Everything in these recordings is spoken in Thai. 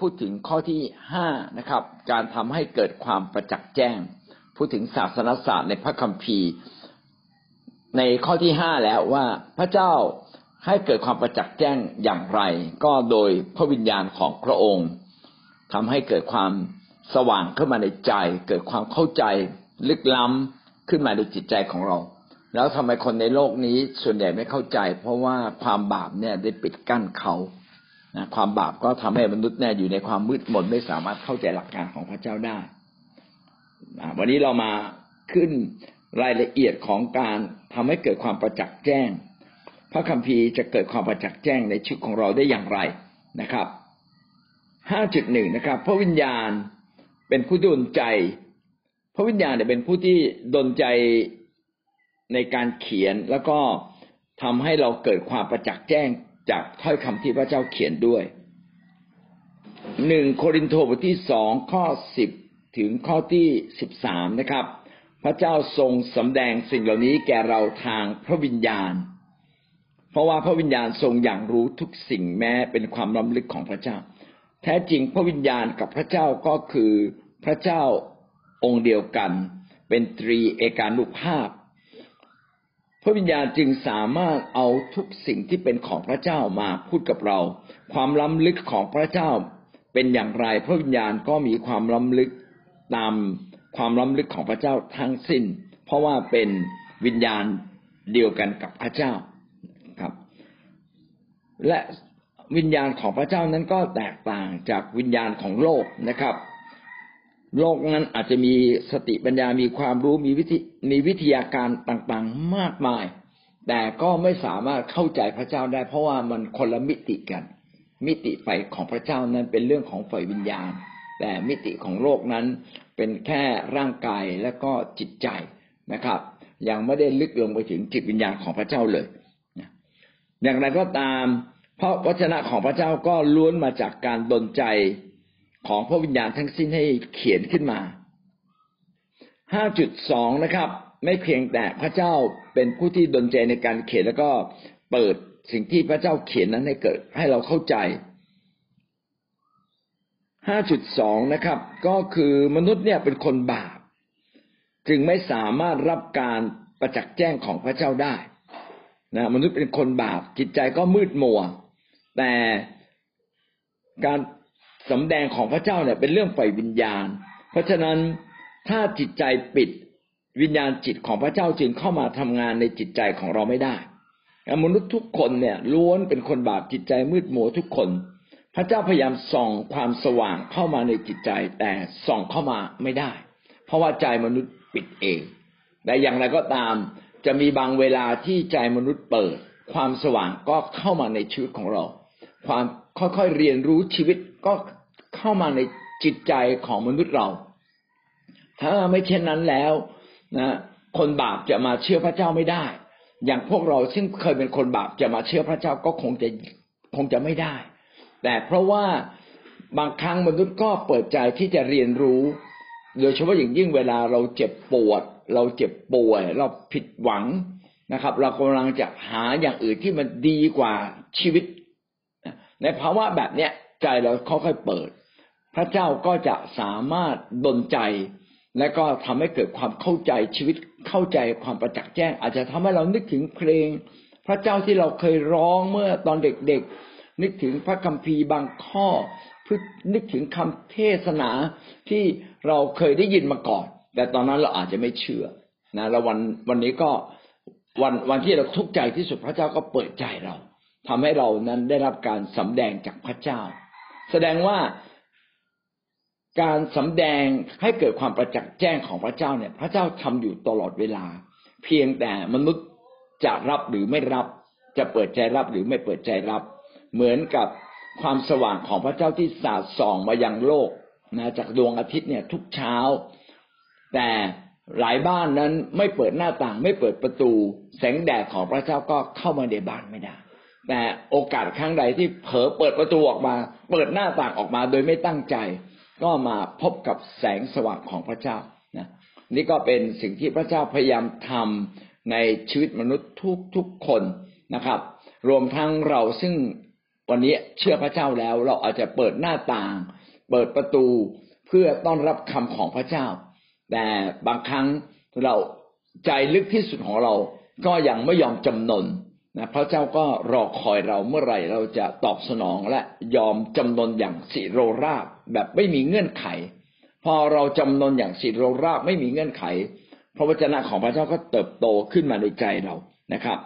พูดถึงข้อที่ห้านะครับ การทำให้เกิดความประจักษ์แจ้ง พูดถึงศาสนศาสตร์ในพระคัมภีร์ ในข้อที่ห้าแล้วว่าพระเจ้าให้เกิดความประจักษ์แจ้งอย่างไร ก็โดยพระวิญญาณของพระองค์ทำให้เกิดความสว่างขึ้นมาในใจ เกิดความเข้าใจลึกล้ำขึ้นมาในจิตใจของเรา แล้วทำไมคนในโลกนี้ส่วนใหญ่ไม่เข้าใจ เพราะว่าความบาปเนี่ยได้ปิดกั้นเขา นะความบาปก็ทำให้มนุษย์เนี่ยอยู่ในความมืดมนไม่สามารถเข้าใจหลักการของพระเจ้าได้วันนี้เรามาขึ้นรายละเอียดของการทำให้เกิดความประจักษ์แจ้ง พระคัมภีร์จะเกิดความประจักษ์แจ้งในชีวิตของเราได้อย่างไรนะครับห้าจุดหนึ่งนะครับ พระวิญญาณเป็นผู้ดลใจ พระวิญญาณเนี่ยเป็นผู้ที่ดลใจในการเขียนแล้วก็ทำให้เราเกิดความประจักษ์แจ้ง จากถ้อยคำที่พระเจ้าเขียนด้วยหนึ่งโครินโตบทที่สองข้อสิบถึงข้อที่สิบสามนะครับ พระเจ้าทรงสำแดงสิ่งเหล่านี้แก่เราทางพระวิญญาณ เพราะว่าพระวิญญาณทรงอย่างรู้ทุกสิ่งแม้เป็นความล้ำลึกของพระเจ้า แท้จริงพระวิญญาณกับพระเจ้าก็คือพระเจ้าองค์เดียวกัน เป็นตรีเอกานุภาพ พระวิญญาณจึงสามารถเอาทุกสิ่งที่เป็นของพระเจ้ามาพูดกับเรา ความล้ำลึกของพระเจ้าเป็นอย่างไร พระวิญญาณก็มีความล้ำลึกตามความล้ำลึกของพระเจ้าทั้งสิ้น เพราะว่าเป็นวิญญาณเดียวกันกับพระเจ้าครับ และวิญญาณของพระเจ้านั้นก็แตกต่างจากวิญญาณของโลกนะครับ โลกนั้นอาจจะมีสติปัญญามีความรู้มีวิธีมีวิทยาการต่างๆมากมาย แต่ก็ไม่สามารถเข้าใจพระเจ้าได้ เพราะว่ามันคนละมิติกัน มิติไฟของพระเจ้านั้นเป็นเรื่องของฝ่ายวิญญาณ แต่มิติของโลกนั้นเป็นแค่ร่างกายและก็จิตใจนะครับ ยังไม่ได้ลึกลงไปถึงจิตวิญญาณของพระเจ้าเลยอย่างไรก็ตาม เพราะวจนะของพระเจ้าก็ล้วนมาจากการดลใจ ของพระวิญญาณทั้งสิ้นให้เขียนขึ้นมา 5.2 นะครับ ไม่เพียงแต่พระเจ้าเป็นผู้ที่ดลใจในการเขียนแล้วก็เปิดสิ่งที่พระเจ้าเขียนนั้นให้เกิดให้เราเข้าใจ 5.2 นะครับ ก็คือมนุษย์เนี่ยเป็นคนบาป จึงไม่สามารถรับการประจักษ์แจ้งของพระเจ้าได้นะมนุษย์เป็นคนบาปจิตใจก็มืดมัว แต่การ สำแดงของพระเจ้าเนี่ยเป็นเรื่องฝ่ายวิญญาณ เพราะฉะนั้นถ้าจิตใจปิดวิญญาณจิตของพระเจ้าจึงเข้ามาทำงานในจิตใจของเราไม่ได้มนุษย์ทุกคนเนี่ยล้วนเป็นคนบาปจิตใจมืดมัวทุกคน พระเจ้าพยายามส่องความสว่างเข้ามาในจิตใจ แต่ส่องเข้ามาไม่ได้ เพราะว่าใจมนุษย์ปิดเองแต่อย่างไรก็ตามจะมีบางเวลาที่ใจมนุษย์เปิด ความสว่างก็เข้ามาในชีวิตของเรา ความค่อยๆเรียนรู้ชีวิตก็ เข้ามาในจิตใจของมนุษย์เรา ถ้าไม่เช่นนั้นแล้วนะคนบาปจะมาเชื่อพระเจ้าไม่ได้ อย่างพวกเราซึ่งเคยเป็นคนบาปจะมาเชื่อพระเจ้าก็คงจะคงจะไม่ได้ แต่เพราะว่าบางครั้งมนุษย์ก็เปิดใจที่จะเรียนรู้ โดยเฉพาะอย่างยิ่งเวลาเราเจ็บปวด เราเจ็บป่วย เราผิดหวังนะครับ เรากำลังจะหาอย่างอื่นที่มันดีกว่าชีวิต ในภาวะแบบเนี้ยใจเราค่อยๆเปิด พระเจ้าก็จะสามารถดลใจ และก็ทำให้เกิดความเข้าใจชีวิตเข้าใจความประจักษ์แจ้ง อาจจะทำให้เรานึกถึงเพลง พระเจ้าที่เราเคยร้องเมื่อตอนเด็กๆ นึกถึงพระคัมภีร์บางข้อพื่อนึกถึงคำเทศนาที่เราเคยได้ยินมาก่อน แต่ตอนนั้นเราอาจจะไม่เชื่อนะแล้ววันวันนี้ก็วันวันที่เราทุกข์ใจที่สุดพระเจ้าก็เปิดใจเราทำให้เรานั้นได้รับการสำแดงจากพระเจ้า แสดงว่า การสำแดงให้เกิดความประจักษ์แจ้งของพระเจ้าเนี่ย พระเจ้าทำอยู่ตลอดเวลา เพียงแต่มนุษย์จะรับหรือไม่รับ จะเปิดใจรับหรือไม่เปิดใจรับ เหมือนกับความสว่างของพระเจ้าที่สาดส่องมายังโลกนะจากดวงอาทิตย์เนี่ยทุกเช้า แต่หลายบ้านนั้นไม่เปิดหน้าต่างไม่เปิดประตู แสงแดดของพระเจ้าก็เข้ามาในบ้านไม่ได้ แต่โอกาสครั้งใดที่เผลอเปิดประตูออกมา เปิดหน้าต่างออกมาโดยไม่ตั้งใจ ก็มาพบกับแสงสว่างของพระเจ้านะนี่ก็เป็นสิ่งที่พระเจ้าพยายามทำในชีวิตมนุษย์ทุกทุกคนนะครับ รวมทั้งเราซึ่งวันนี้เชื่อพระเจ้าแล้ว เราอาจจะเปิดหน้าต่าง เปิดประตูเพื่อต้อนรับคำของพระเจ้า แต่บางครั้งเราใจลึกที่สุดของเราก็ยังไม่ยอมจำนนนะพระเจ้าก็รอคอยเราเมื่อไหร่เราจะตอบสนองและยอมจำนนอย่างสิโรราบ แบบไม่มีเงื่อนไข พอเราจำนนอย่างสิโรราบไม่มีเงื่อนไข พระวจนะของพระเจ้าก็เติบโตขึ้นมาในใจเรานะครับ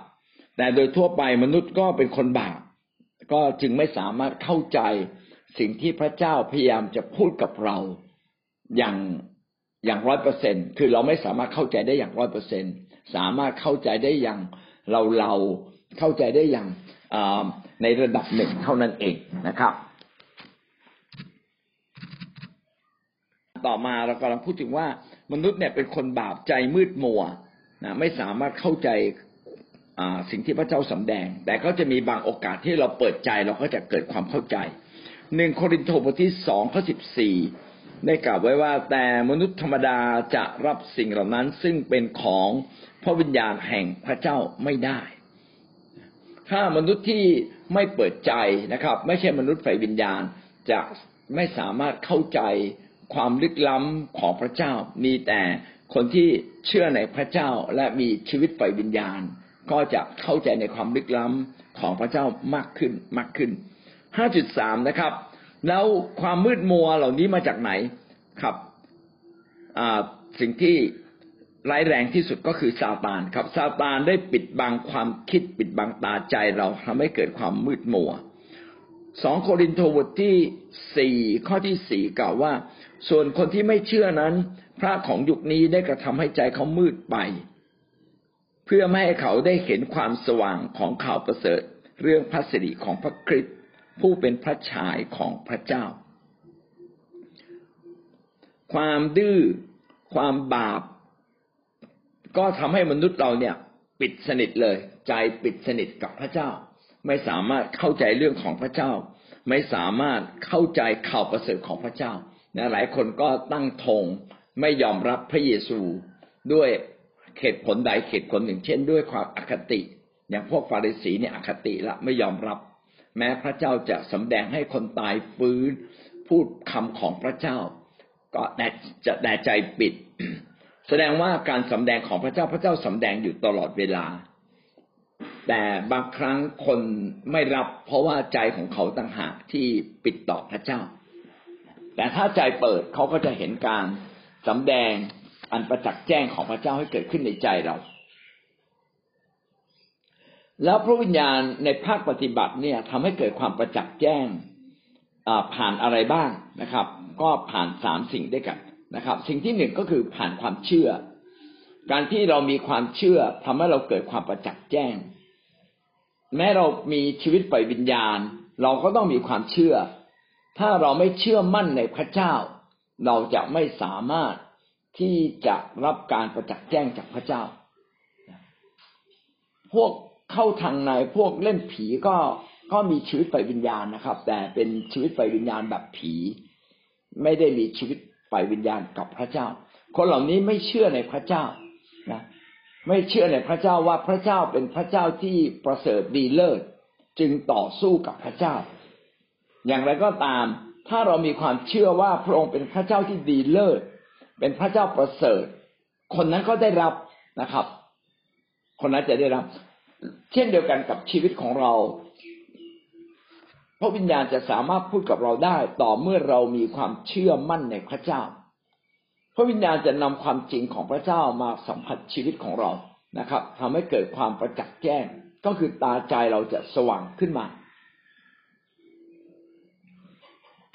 แต่โดยทั่วไปมนุษย์ก็เป็นคนบาปก็จึงไม่สามารถเข้าใจสิ่งที่พระเจ้าพยายามจะพูดกับเราอย่างอย่างร้อยเปอร์เซ็นคือเราไม่สามารถเข้าใจได้อย่างร้อยเปอร์เซ็นสามารถเข้าใจได้อย่างเราเราเข้าใจได้อย่างในระดับหนึ่งเท่านั้นเองนะครับ ต่อมาเรากำลังพูดถึงว่ามนุษย์เนี่ยเป็นคนบาปใจมืดมัวนะไม่สามารถเข้าใจสิ่งที่พระเจ้าสำแดง แต่ก็จะมีบางโอกาสที่เราเปิดใจเราก็จะเกิดความเข้าใจหนึ่งโครินธ์บทที่สองข้อสิบสี่ได้กล่าวไว้ว่า แต่มนุษย์ธรรมดาจะรับสิ่งเหล่านั้น ซึ่งเป็นของพระวิญญาณแห่งพระเจ้าไม่ได้ ถ้ามนุษย์ที่ไม่เปิดใจนะครับ ไม่ใช่มนุษย์ฝ่ายวิญญาณจะไม่สามารถเข้าใจ ความลึกล้ำของพระเจ้า มีแต่คนที่เชื่อในพระเจ้าและมีชีวิตฝ่ายวิญญาณ ก็จะเข้าใจในความลึกล้ำของพระเจ้ามากขึ้นมากขึ้น 5.3 นะครับ แล้วความมืดมัวเหล่านี้มาจากไหนครับสิ่งที่ร้ายแรงที่สุดก็คือซาตานครับซาตานได้ปิดบังความคิดปิดบังตาใจเราทำให้เกิดความมืดมัว สองโครินธ์บทที่สี่ข้อที่สี่กล่าวว่า ส่วนคนที่ไม่เชื่อนั้น พระของยุคนี้ได้กระทำให้ใจเขามืดไป เพื่อไม่ให้เขาได้เห็นความสว่างของข่าวประเสริฐ เรื่องพระสิริของพระคริสต์ผู้เป็นพระชายของพระเจ้า ความดื้อความบาป ก็ทำให้มนุษย์เราเนี่ย ปิดสนิทเลย ใจปิดสนิทกับพระเจ้า ไม่สามารถเข้าใจเรื่องของพระเจ้า ไม่สามารถเข้าใจข่าวประเสริฐของพระเจ้านะหลายคนก็ตั้งธงไม่ยอมรับพระเยซูด้วยเหตุผลใดเหตุผลหนึ่ง เช่น ด้วยความอคติอย่างพวกฟาริสีเนี่ยอคติละไม่ยอมรับ แม้พระเจ้าจะสำแดงให้คนตายฟื้นพูดคำของพระเจ้า ก็แต่จะแต่ใจปิด แสดงว่าการสำแดงของพระเจ้าพระเจ้าสำแดงอยู่ตลอดเวลา แต่บางครั้งคนไม่รับเพราะว่าใจของเขาต่างหากที่ปิดต่อพระเจ้า แต่ถ้าใจเปิดเขาก็จะเห็นการสำแดงอันประจักษ์แจ้งของพระเจ้าให้เกิดขึ้นในใจเรา แล้วพระวิญญาณในภาคปฏิบัติเนี่ยทำให้เกิดความประจักษ์แจ้งผ่านอะไรบ้างนะครับ ก็ผ่านสามสิ่งด้วยกันนะครับ สิ่งที่หนึ่งก็คือผ่านความเชื่อ การที่เรามีความเชื่อทำให้เราเกิดความประจักษ์แจ้ง แม้เรามีชีวิตฝ่ายวิญญาณ เราก็ต้องมีความเชื่อ ถ้าเราไม่เชื่อมั่นในพระเจ้า เราจะไม่สามารถที่จะรับการประจักษ์แจ้งจากพระเจ้า พวกเข้าทางในพวกเล่นผีก็ก็มีชีวิตฝ่ายวิญญาณนะครับ แต่เป็นชีวิตฝ่ายวิญญาณแบบผี ไม่ได้มีชีวิตฝ่ายวิญญาณกับพระเจ้า คนเหล่านี้ไม่เชื่อในพระเจ้า ไม่เชื่อในพระเจ้าว่าพระเจ้าเป็นพระเจ้าที่ประเสริฐดีเลิศจึงต่อสู้กับพระเจ้า อย่างไรก็ตาม ถ้าเรามีความเชื่อว่าพระองค์เป็นพระเจ้าที่ดีเลิศเป็นพระเจ้าประเสริฐ คนนั้นก็ได้รับนะครับ คนนั้นจะได้รับ เช่นเดียวกันกับชีวิตของเราพระวิญญาณจะสามารถพูดกับเราได้ ต่อเมื่อเรามีความเชื่อมั่นในพระเจ้า พระวิญญาณจะนำความจริงของพระเจ้ามาสัมผัสชีวิตของเรานะครับทำให้เกิดความประจักษ์แจ้ง ก็คือตาใจเราจะสว่างขึ้นมา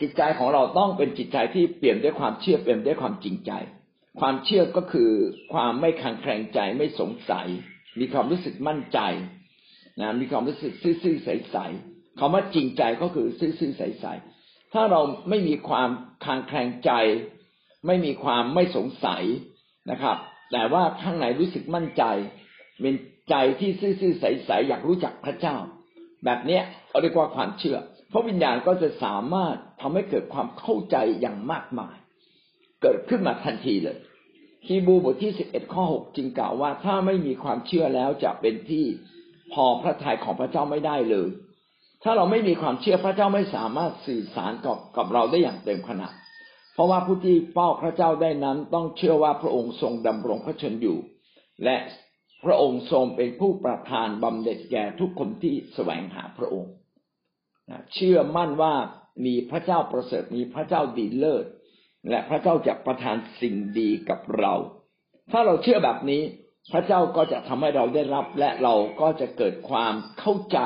จิตใจของเราต้องเป็นจิตใจที่เปลี่ยนด้วยความเชื่อเปลี่ยนด้วยความจริงใจ ความเชื่อก็คือความไม่คังแคลงใจไม่สงสัย มีความรู้สึกมั่นใจนะมีความรู้สึกซื่อๆใสคำว่าจริงใจก็คือซื่อๆใสๆถ้าเราไม่มีความคางแคลงใจ ไม่มีความไม่สงสัยนะครับ แต่ว่าข้างในรู้สึกมั่นใจ เป็นใจที่ซื่อๆใสๆอยากรู้จักพระเจ้า แบบเนี้ยเขาเรียกว่าความเชื่อ เพราะวิญญาณก็จะสามารถทำให้เกิดความเข้าใจอย่างมากมาย เกิดขึ้นมาทันทีเลยฮีบูบทที่สิบเอ็ดข้อหกจึงกล่าวว่าถ้าไม่มีความเชื่อแล้วจะเป็นที่พอพระทัยของพระเจ้าไม่ได้เลย ถ้าเราไม่มีความเชื่อพระเจ้าไม่สามารถสื่อสารกับกับเราได้อย่างเต็มขนาด ราะว่าผู้ที่เฝ้าพระเจ้าได้นั้นต้องเชื่อว่าพระองค์ทรงดำรงพระชนอยู่ และพระองค์ทรงเป็นผู้ประทานบำเหน็จแก่ทุกคนที่แสวงหาพระองค์เชื่อมั่นว่ามีพระเจ้าประเสริฐมีพระเจ้าดีเลิศและพระเจ้าจะประทานสิ่งดีกับเรา ถ้าเราเชื่อแบบนี้ พระเจ้าก็จะทำให้เราได้รับ และเราก็จะเกิดความเข้าใจ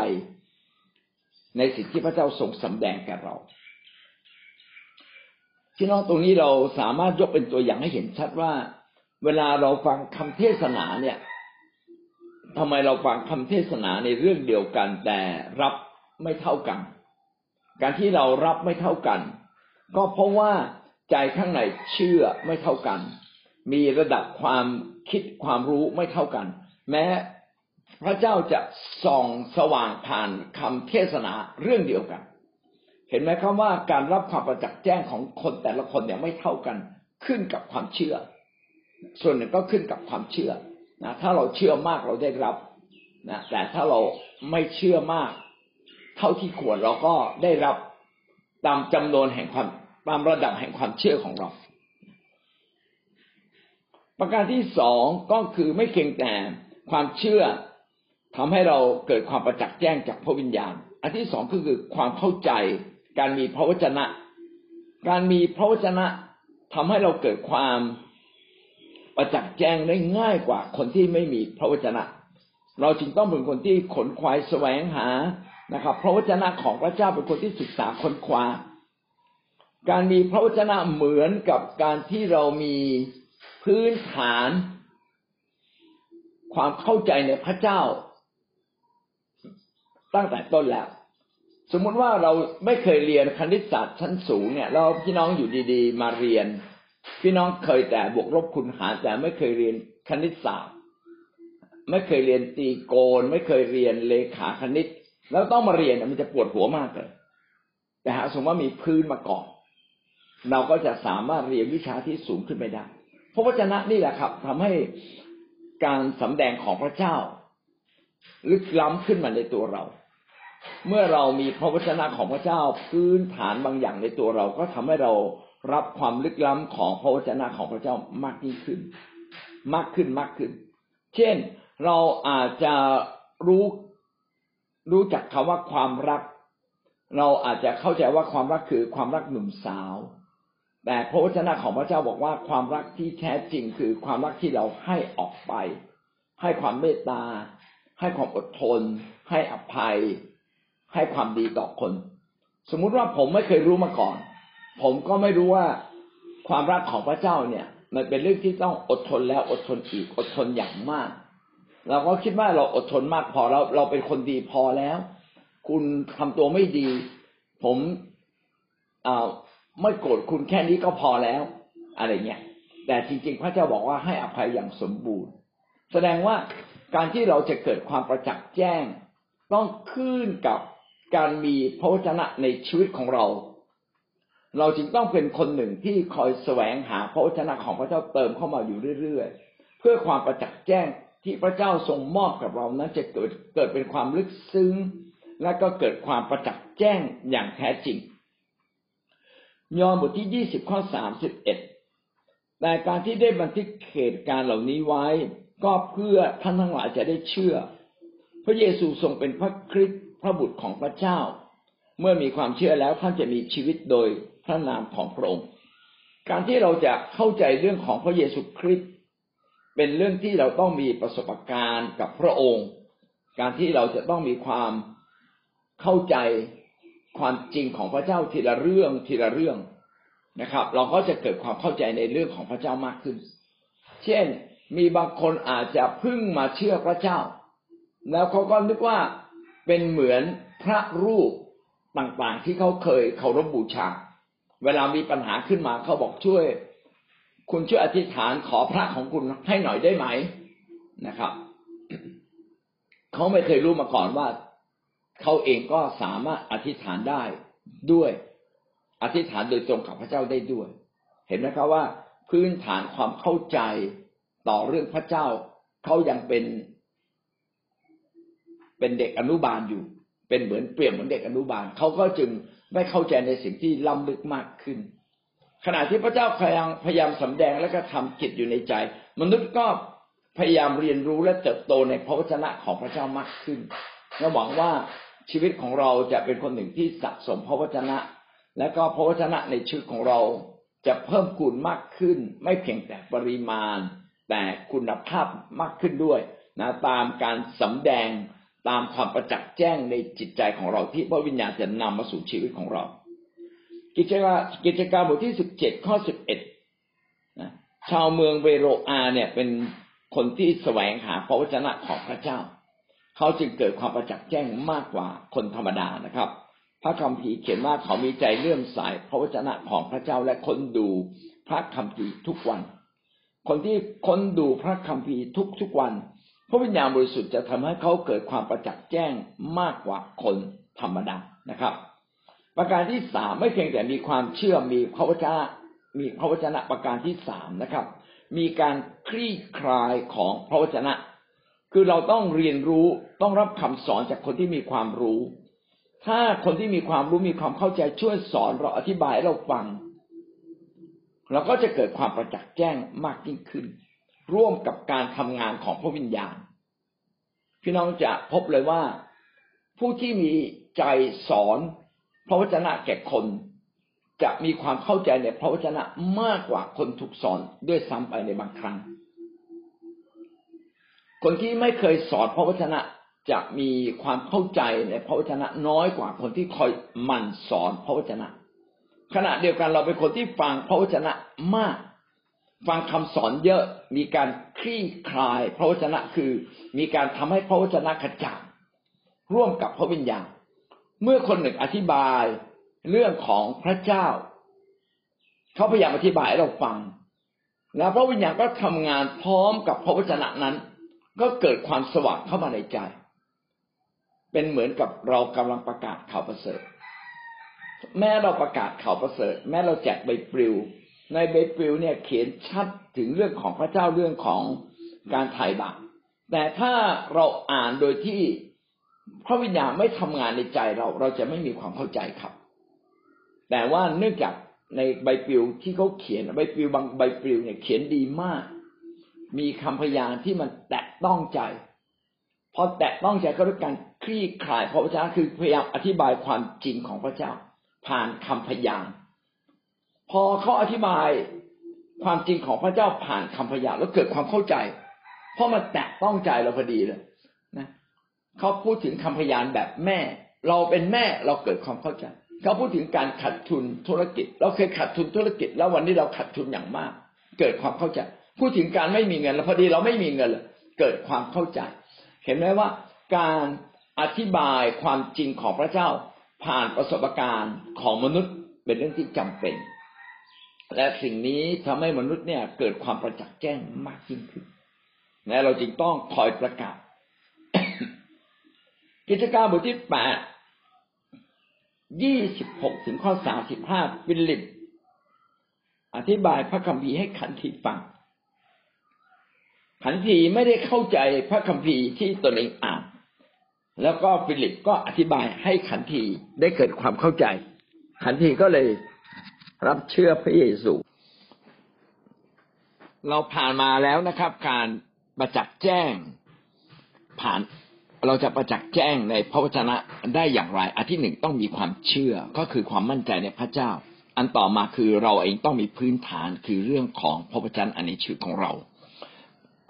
ในสิ่งที่พระเจ้าทรงสำแดงแก่เรา พี่น้องตรงนี้เราสามารถยกเป็นตัวอย่างให้เห็นชัดว่า เวลาเราฟังคำเทศนาเนี่ยทำไมเราฟังคำเทศนาในเรื่องเดียวกัน แต่รับไม่เท่ากัน การที่เรารับไม่เท่ากัน ก็เพราะว่าใจข้างในเชื่อไม่เท่ากัน มีระดับความคิดความรู้ไม่เท่ากัน แม้พระเจ้าจะส่องสว่างผ่านคำเทศนาเรื่องเดียวกัน เห็นไหมครับว่าการรับความประจักษ์แจ้งของคนแต่ละคนเนี่ยไม่เท่ากันขึ้นกับความเชื่อ ส่วนหนึ่งก็ขึ้นกับความเชื่อนะถ้าเราเชื่อมากเราได้รับนะแต่ถ้าเราไม่เชื่อมาก เท่าที่ควรเราก็ได้รับตามจำนวนแห่งความตามระดับแห่งความเชื่อของเรา ประการที่สองก็คือไม่เพียงแต่ความเชื่อทำให้เราเกิดความประจักษ์แจ้งจากพระวิญญาณ อันที่สองก็คือความเข้าใจ การมีพระวจนะ การมีพระวจนะทำให้เราเกิดความประจักษ์แจ้งได้ง่ายกว่าคนที่ไม่มีพระวจนะ เราจึงต้องเป็นคนที่ขนควายแสวงหานะครับ พระวจนะของพระเจ้าเป็นคนที่ศึกษาค้นคว้าการมีพระวจนะเหมือนกับการที่เรามีพื้นฐาน ความเข้าใจในพระเจ้า ตั้งแต่ต้นแล้ว สมมุติว่าเราไม่เคยเรียนคณิตศาสตร์ชั้นสูงเนี่ยเราพี่น้องอยู่ดีๆ มาเรียน พี่น้องเคยแต่บวกลบคูณหารแต่ไม่เคยเรียนคณิตศาสตร์ ไม่เคยเรียนตีโกณไม่เคยเรียนเลขาคณิต แล้วต้องมาเรียนมันจะปวดหัวมากเลย แต่หากสมมติว่ามีพื้นมาก่อนเราก็จะสามารถเรียนวิชาที่สูงขึ้นไปได้พระวจนะนี่แหละครับทำให้การสำแดงของพระเจ้า ลึกล้ำขึ้นมาในตัวเรา เมื่อเรามีพระวจนะของพระเจ้าพื้นฐานบางอย่างในตัวเราก็ทำให้เรารับความลึกล้ำของพระวจนะของพระเจ้ามากยิ่งขึ้น มากขึ้นมากขึ้น เช่นเราอาจจะรู้รู้จักคำว่าความรัก เราอาจจะเข้าใจว่าความรักคือความรักหนุ่มสาว แต่พระวจนะของพระเจ้าบอกว่าความรักที่แท้จริงคือความรักที่เราให้ออกไป ให้ความเมตตา ให้ความอดทน ให้อภัย ให้ความดีต่อคน สมมุติว่าผมไม่เคยรู้มาก่อน ผมก็ไม่รู้ว่าความรักของพระเจ้าเนี่ย มันเป็นเรื่องที่ต้องอดทนแล้วอดทนอีกอดทนอย่างมาก เราก็คิดว่าเราอดทนมากพอเราเราเป็นคนดีพอแล้ว คุณทำตัวไม่ดี ผมอ่าไม่โกรธคุณแค่นี้ก็พอแล้ว อะไรเงี้ยแต่จริง ๆ พระเจ้าบอกว่าให้อภัยอย่างสมบูรณ์ แสดงว่าการที่เราจะเกิดความประจักษ์แจ้ง ต้องขึ้นกับ การมีพระวจนะในชีวิตของเรา เราจึงต้องเป็นคนหนึ่งที่คอยแสวงหาพระวจนะของพระเจ้าเติมเข้ามาอยู่เรื่อยๆ เพื่อความประจักษ์แจ้งที่พระเจ้าทรงมอบกับเรานั้นจะเกิดเกิดเป็นความลึกซึ้ง และก็เกิดความประจักษ์แจ้งอย่างแท้จริง ยอห์นบทที่ยี่สิบข้อสามสิบเอ็ดแต่การที่ได้บันทึกเหตุการณ์เหล่านี้ไว้ ก็เพื่อท่านทั้งหลายจะได้เชื่อ พระเยซูทรงเป็นพระคริสต์ พระบุตรของพระเจ้า เมื่อมีความเชื่อแล้วท่านจะมีชีวิตโดยพระนามของพระองค์ การที่เราจะเข้าใจเรื่องของพระเยซูคริสต์เป็นเรื่องที่เราต้องมีประสบการณ์กับพระองค์ การที่เราจะต้องมีความเข้าใจความจริงของพระเจ้าทีละเรื่องทีละเรื่องนะครับ เราก็จะเกิดความเข้าใจในเรื่องของพระเจ้ามากขึ้น เช่นมีบางคนอาจจะพึ่งมาเชื่อพระเจ้า แล้วเขาก็นึกว่า เป็นเหมือนพระรูปต่างๆ ที่เขาเคยเคารพบูชา เวลามีปัญหาขึ้นมาเขาบอกช่วย คุณช่วยอธิษฐานขอพระของคุณให้หน่อยได้ไหมนะครับเขาไม่เคยรู้มาก่อนว่าเขาเองก็สามารถอธิษฐานได้ด้วย อธิษฐานโดยตรงกับพระเจ้าได้ด้วย เห็นไหมครับว่า พื้นฐานความเข้าใจต่อเรื่องพระเจ้าเขายังเป็น เป็นเด็กอนุบาลอยู่ เป็นเหมือนเปรียบเหมือนเด็กอนุบาลเขาก็จึงไม่เข้าใจในสิ่งที่ล้ำลึกมากขึ้น ขณะที่พระเจ้าพยายามพยายามสำแดงและก็ทำกิจอยู่ในใจ มนุษย์ก็พยายามเรียนรู้และเติบโตในพระวจนะของพระเจ้ามากขึ้นและหวังว่าชีวิตของเราจะเป็นคนหนึ่งที่สะสมพระวจนะ และก็พระวจนะในชีวิตของเราจะเพิ่มคูณมากขึ้น ไม่เพียงแต่ปริมาณ แต่คุณภาพมากขึ้นด้วยนะตามการสำแดง ตามความประจักษ์แจ้งในจิตใจของเราที่พระวิญญาณจะนำมาสู่ชีวิตของเรา กิจการกิจการบทที่สิบเจ็ดข้อสิบเอ็ดชาวเมืองเวโรอาเนี่ยเป็นคนที่แสวงหาพระวจนะของพระเจ้า เขาจึงเกิดความประจักษ์แจ้งมากกว่าคนธรรมดานะครับ พระคัมภีร์เขียนว่าเขามีใจเลื่อมใสพระวจนะของพระเจ้าและคนดูพระคัมภีร์ทุกวัน คนที่ค้นดูพระคัมภีร์ทุกทุกวัน ระวิญญาณบริสุทธิ์จะทำให้เขาเกิดความประจักษ์แจ้งมากกว่าคนธรรมดานะครับ ประการที่สามไม่เพียงแต่มีความเชื่อมีพระวจนะมีพระวจนะประการที่สามนะครับ มีการคลี่คลายของพระวจนะ คือเราต้องเรียนรู้ต้องรับคำสอนจากคนที่มีความรู้ ถ้าคนที่มีความรู้มีความเข้าใจช่วยสอนเราอธิบายเราฟังเราก็จะเกิดความประจักษ์แจ้งมากยิ่งขึ้น ร่วมกับการทำงานของพระวิญญาณ พี่น้องจะพบเลยว่า ผู้ที่มีใจสอนพระวจนะแก่คน จะมีความเข้าใจในพระวจนะมากกว่าคนถูกสอนด้วยซ้ำไปในบางครั้ง คนที่ไม่เคยสอนพระวจนะจะมีความเข้าใจในพระวจนะน้อยกว่าคนที่คอยมันสอนพระวจนะ ขณะเดียวกันเราเป็นคนที่ฟังพระวจนะมาก ฟังคำสอนเยอะมีการคลี่คลาย พระวจนะคือ มีการทำให้พระวจนะกระจ่างร่วมกับพระวิญญาณ เมื่อคนหนึ่งอธิบายเรื่องของพระเจ้า เขาพยายามอธิบายให้เราฟัง แล้วพระวิญญาณก็ทำงานพร้อมกับพระวจนะนั้น ก็เกิดความสว่างเข้ามาในใจ เป็นเหมือนกับเรากำลังประกาศข่าวประเสริฐ แม้เราประกาศข่าวประเสริฐ แม้เราแจกใบปลิว ในใบปลิวเนี่ยเขียนชัดถึงเรื่องของพระเจ้าเรื่องของการไถ่บาปแต่ถ้าเราอ่านโดยที่พระวิญญาณไม่ทำงานในใจเราเราจะไม่มีความเข้าใจครับ แต่ว่าเนื่องจากในใบปลิวที่เขาเขียนใบปลิวบางใบปลิวเนี่ยเขียนดีมาก มีคำพยานที่มันแตะต้องใจพอแตะต้องใจก็ด้วยการคลี่คลายพระวจนะคือพยายามอธิบายความจริงของพระเจ้า ผ่านคำพยาน พอเขาอธิบายความจริงของพระเจ้าผ่านคำพยานแล้วเกิดความเข้าใจ เพราะมันแตะต้องใจเราพอดีเลยนะเขาพูดถึงคำพยานแบบแม่ เราเป็นแม่เราเกิดความเข้าใจเขาพูดถึงการขาดทุนธุรกิจ เราเคยขาดทุนธุรกิจ แล้ววันนี้เราขาดทุนอย่างมาก เกิดความเข้าใจ พูดถึงการไม่มีเงินแล้วพอดีเราไม่มีเงินเกิดความเข้าใจ เห็นไหมว่าการอธิบายความจริงของพระเจ้าผ่านประสบการณ์ของมนุษย์เป็นเรื่องที่จำเป็น และสิ่งนี้ทำให้มนุษย์เนี่ย เกิดความประจักษ์แจ้งมากยิ่งขึ้นและเราจึงต้องคอยประกาศ กิจการบทที่แปดยี่สิบหกถึงข้อสามสิบห้าฟิลิป อธิบายพระคัมภีร์ให้ขันทีฟัง ขันทีไม่ได้เข้าใจพระคัมภีร์ที่ตนเองอ่าน แล้วก็ฟิลิปก็อธิบายให้ขันทีได้เกิดความเข้าใจ ขันทีก็เลย รับเชื่อพระเยซู เราผ่านมาแล้วนะครับ การประจักษ์แจ้ง ผ่านเราจะประจักษ์แจ้งในพระวจนะได้อย่างไร อันที่หนึ่งต้องมีความเชื่อก็คือความมั่นใจในพระเจ้า อันต่อมาคือเราเองต้องมีพื้นฐานคือเรื่องของพระวจนะอันในชีวิตของเรา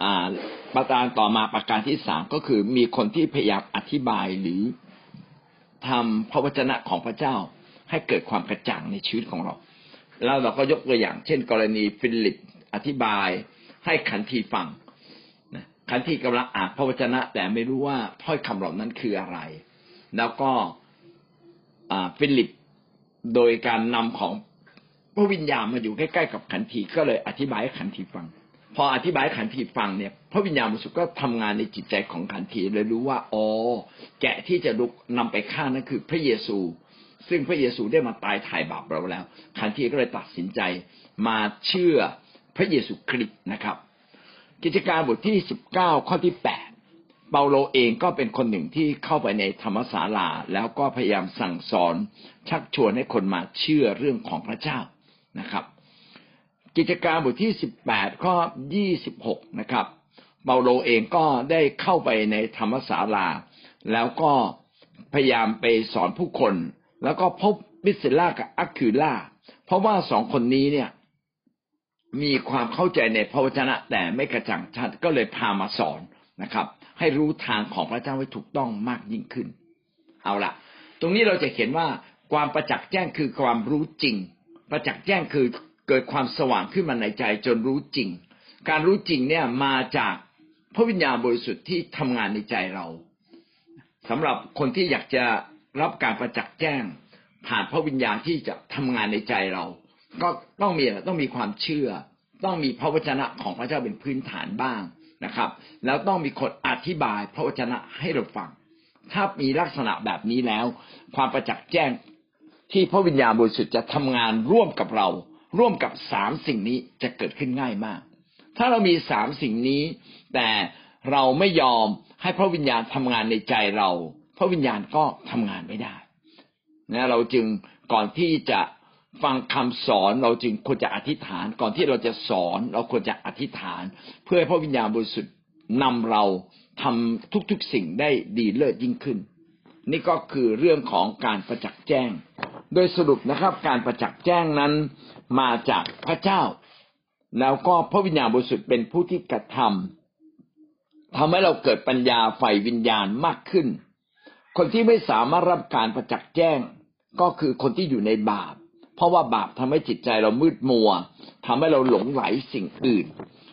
อ่าประการต่อมาประการที่สามก็คือมีคนที่พยายามอธิบายหรือทำพระวจนะของพระเจ้าให้เกิดความกระจ่างในชีวิตของเรา แล้วเราก็ยกตัวอย่าง เช่น กรณีฟิลิปอธิบายให้ขันทีฟังขันทีกำลังอ่านพระวจนะ แต่ไม่รู้ว่าถ้อยคำเหล่านั้นคืออะไร แล้วก็ฟิลิปโดยการนำของพระวิญญาณมาอยู่ใกล้ๆกับขันทีก็เลยอธิบายให้ขันทีฟัง พออธิบายขันทีฟังเนี่ย พระวิญญาณบริสุทธิ์ก็ทำงานในจิตใจของขันทีเลยรู้ว่าอ๋อแกะที่จะลุกนำไปฆ่านั่นคือพระเยซู ซึ่งพระเยซูได้มาตายถ่ายบาปเราแล้วขันทีก็เลยตัดสินใจมาเชื่อพระเยซูคริสต์นะครับ กิจการบทที่สิบเก้าข้อที่แปดเปาโลเองก็เป็นคนหนึ่งที่เข้าไปในธรรมศาลา แล้วก็พยายามสั่งสอนชักชวนให้คนมาเชื่อเรื่องของพระเจ้านะครับ กิจการบทที่สิบแปดข้อยี่สิบหกนะครับเปาโลเองก็ได้เข้าไปในธรรมศาลา แล้วก็พยายามไปสอนผู้คน แล้วก็พบบิสล่ากับอัคคิล่าเพราะว่าสองคนนี้เนี่ย มีความเข้าใจในพระวจนะแต่ไม่กระจ่างชัดก็เลยพามาสอนนะครับ ให้รู้ทางของพระเจ้าให้ถูกต้องมากยิ่งขึ้น เอาละตรงนี้เราจะเห็นว่าความประจักษ์แจ้งคือความรู้จริง ประจักษ์แจ้งคือเกิดความสว่างขึ้นมาในใจจนรู้จริง การรู้จริงเนี่ยมาจากพระวิญญาณบริสุทธิ์ที่ทำงานในใจเราสำหรับคนที่อยากจะ รับการประจักษ์แจ้ง ผ่านพระวิญญาณที่จะทำงานในใจเรา ก็ต้องมีต้องมีความเชื่อ ต้องมีพระวจนะของพระเจ้าเป็นพื้นฐานบ้างนะครับ แล้วต้องมีคนอธิบายพระวจนะให้เราฟัง ถ้ามีลักษณะแบบนี้แล้ว ความประจักษ์แจ้งที่พระวิญญาณบริสุทธิ์จะทำงานร่วมกับเรา ร่วมกับสามสิ่งนี้จะเกิดขึ้นง่ายมาก ถ้าเรามีสามสิ่งนี้ แต่เราไม่ยอมให้พระวิญญาณทำงานในใจเรา พระวิญญาณก็ทำงานไม่ได้นะเราจึงก่อนที่จะฟังคำสอนเราจึงควรจะอธิษฐาน ก่อนที่เราจะสอนเราควรจะอธิษฐาน เพื่อให้พระวิญญาณบริสุทธิ์นำเราทำทุกๆสิ่งได้ดีเลิศยิ่งขึ้น นี่ก็คือเรื่องของการประจักษ์แจ้ง โดยสรุปนะครับ การประจักษ์แจ้งนั้นมาจากพระเจ้า แล้วก็พระวิญญาณบริสุทธิ์เป็นผู้ที่กระทำทำให้เราเกิดปัญญาไฟวิญญาณมากขึ้น คนที่ไม่สามารถรับการประจักษ์แจ้งก็คือคนที่อยู่ในบาป เพราะว่าบาปทำให้จิตใจเรามืดมัวทำให้เราหลงไหลสิ่งอื่น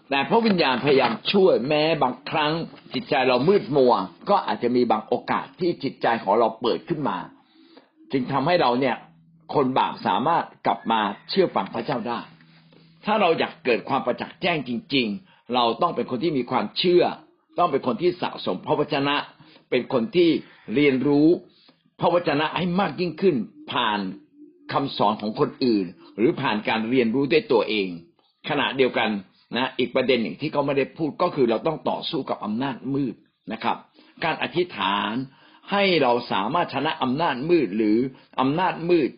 แต่พระวิญญาณพยายามช่วยแม้บางครั้ง จิตใจเรามืดมัว ก็อาจจะมีบางโอกาสที่จิตใจของเราเปิดขึ้นมา จึงทำให้เราเนี่ย คนบาปสามารถกลับมาเชื่อฟังพระเจ้าได้ ถ้าเราอยากเกิดความประจักษ์แจ้งจริง ๆ เราต้องเป็นคนที่มีความเชื่อ ต้องเป็นคนที่สะสมพระวจนะ เป็นคนที่ เรียนรู้พระวจนะให้มากยิ่งขึ้น ผ่านคำสอนของคนอื่น หรือผ่านการเรียนรู้ด้วยตัวเอง ขณะเดียวกันนะอีกประเด็นหนึ่งที่เขาไม่ได้พูดก็คือเราต้องต่อสู้กับอำนาจมืดนะครับ การอธิษฐานให้เราสามารถชนะอำนาจมืดหรืออำนาจมืด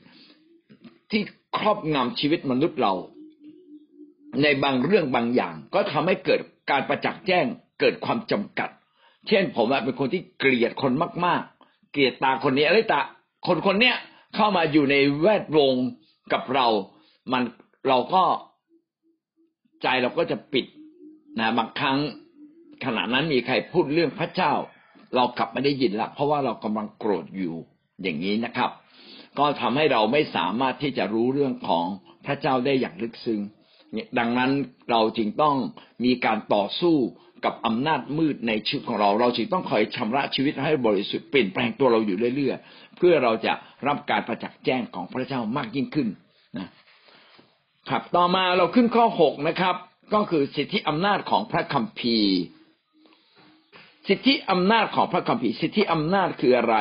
ที่ครอบงำชีวิตมนุษย์เรา ในบางเรื่องบางอย่าง ก็ทำให้เกิดการประจักษ์แจ้งเกิดความจำกัด เช่น ผมเป็นคนที่เกลียดคนมาก ๆ เกลียดตาคนนี้อะไรตาคนคนเนี้ยเข้ามาอยู่ในแวดวงกับเรา มันเราก็ใจเราก็จะปิดนะบางครั้งขณะนั้นมีใครพูดเรื่องพระเจ้า เรากลับไม่ได้ยินละเพราะว่าเรากำลังโกรธอยู่อย่างนี้นะครับ ก็ทำให้เราไม่สามารถที่จะรู้เรื่องของพระเจ้าได้อย่างลึกซึ้งดังนั้นเราจึงต้องมีการต่อสู้ กับอำนาจมืดในชีวิตของเรา เราจึงต้องคอยชำระชีวิตให้บริสุทธิ์เปลี่ยนแปลงตัวเราอยู่เรื่อยๆ เพื่อเราจะรับการประจักษ์แจ้งของพระเจ้ามากยิ่งขึ้นนะครับต่อมาเราขึ้นข้อหกนะครับ ก็คือสิทธิอำนาจของพระคัมภีร์ สิทธิอำนาจของพระคัมภีร์ สิทธิอำนาจคืออะไร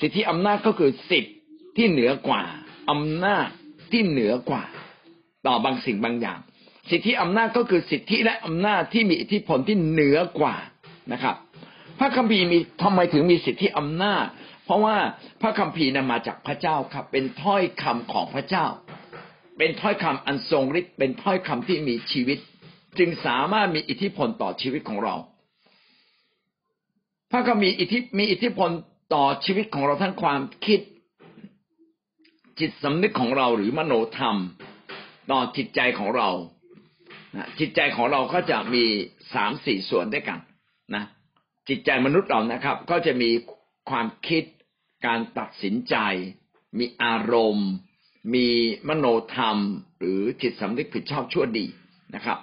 สิทธิอำนาจก็คือสิทธิที่เหนือกว่าอำนาจที่เหนือกว่า ต่อบางสิ่งบางอย่าง สิทธิอำนาจก็คือสิทธิและอำนาจที่มีอิทธิพลที่เหนือกว่านะครับ พระคัมภีร์มีทำไมถึงมีสิทธิอำนาจ เพราะว่าพระคัมภีร์นมาจากพระเจ้าครับ เป็นถ้อยคำของพระเจ้า เป็นถ้อยคำอันทรงฤทธิ์เป็นถ้อยคำที่มีชีวิต จึงสามารถมีอิทธิพลต่อชีวิตของเรา พระคัมภีร์อิทธิมีอิทธิพลต่อชีวิตของเราทั้งความคิด จิตสำนึกของเราหรือมโนธรรม ต่อจิตใจของเรา จิตใจของเราก็จะมีสามสี่ส่วนด้วยกันนะจิตใจมนุษย์เรานะครับ ก็จะมีความคิดการตัดสินใจ มีอารมณ์ มีมโนธรรม หรือจิตสำนึกผิดชอบชั่วดีนะครับ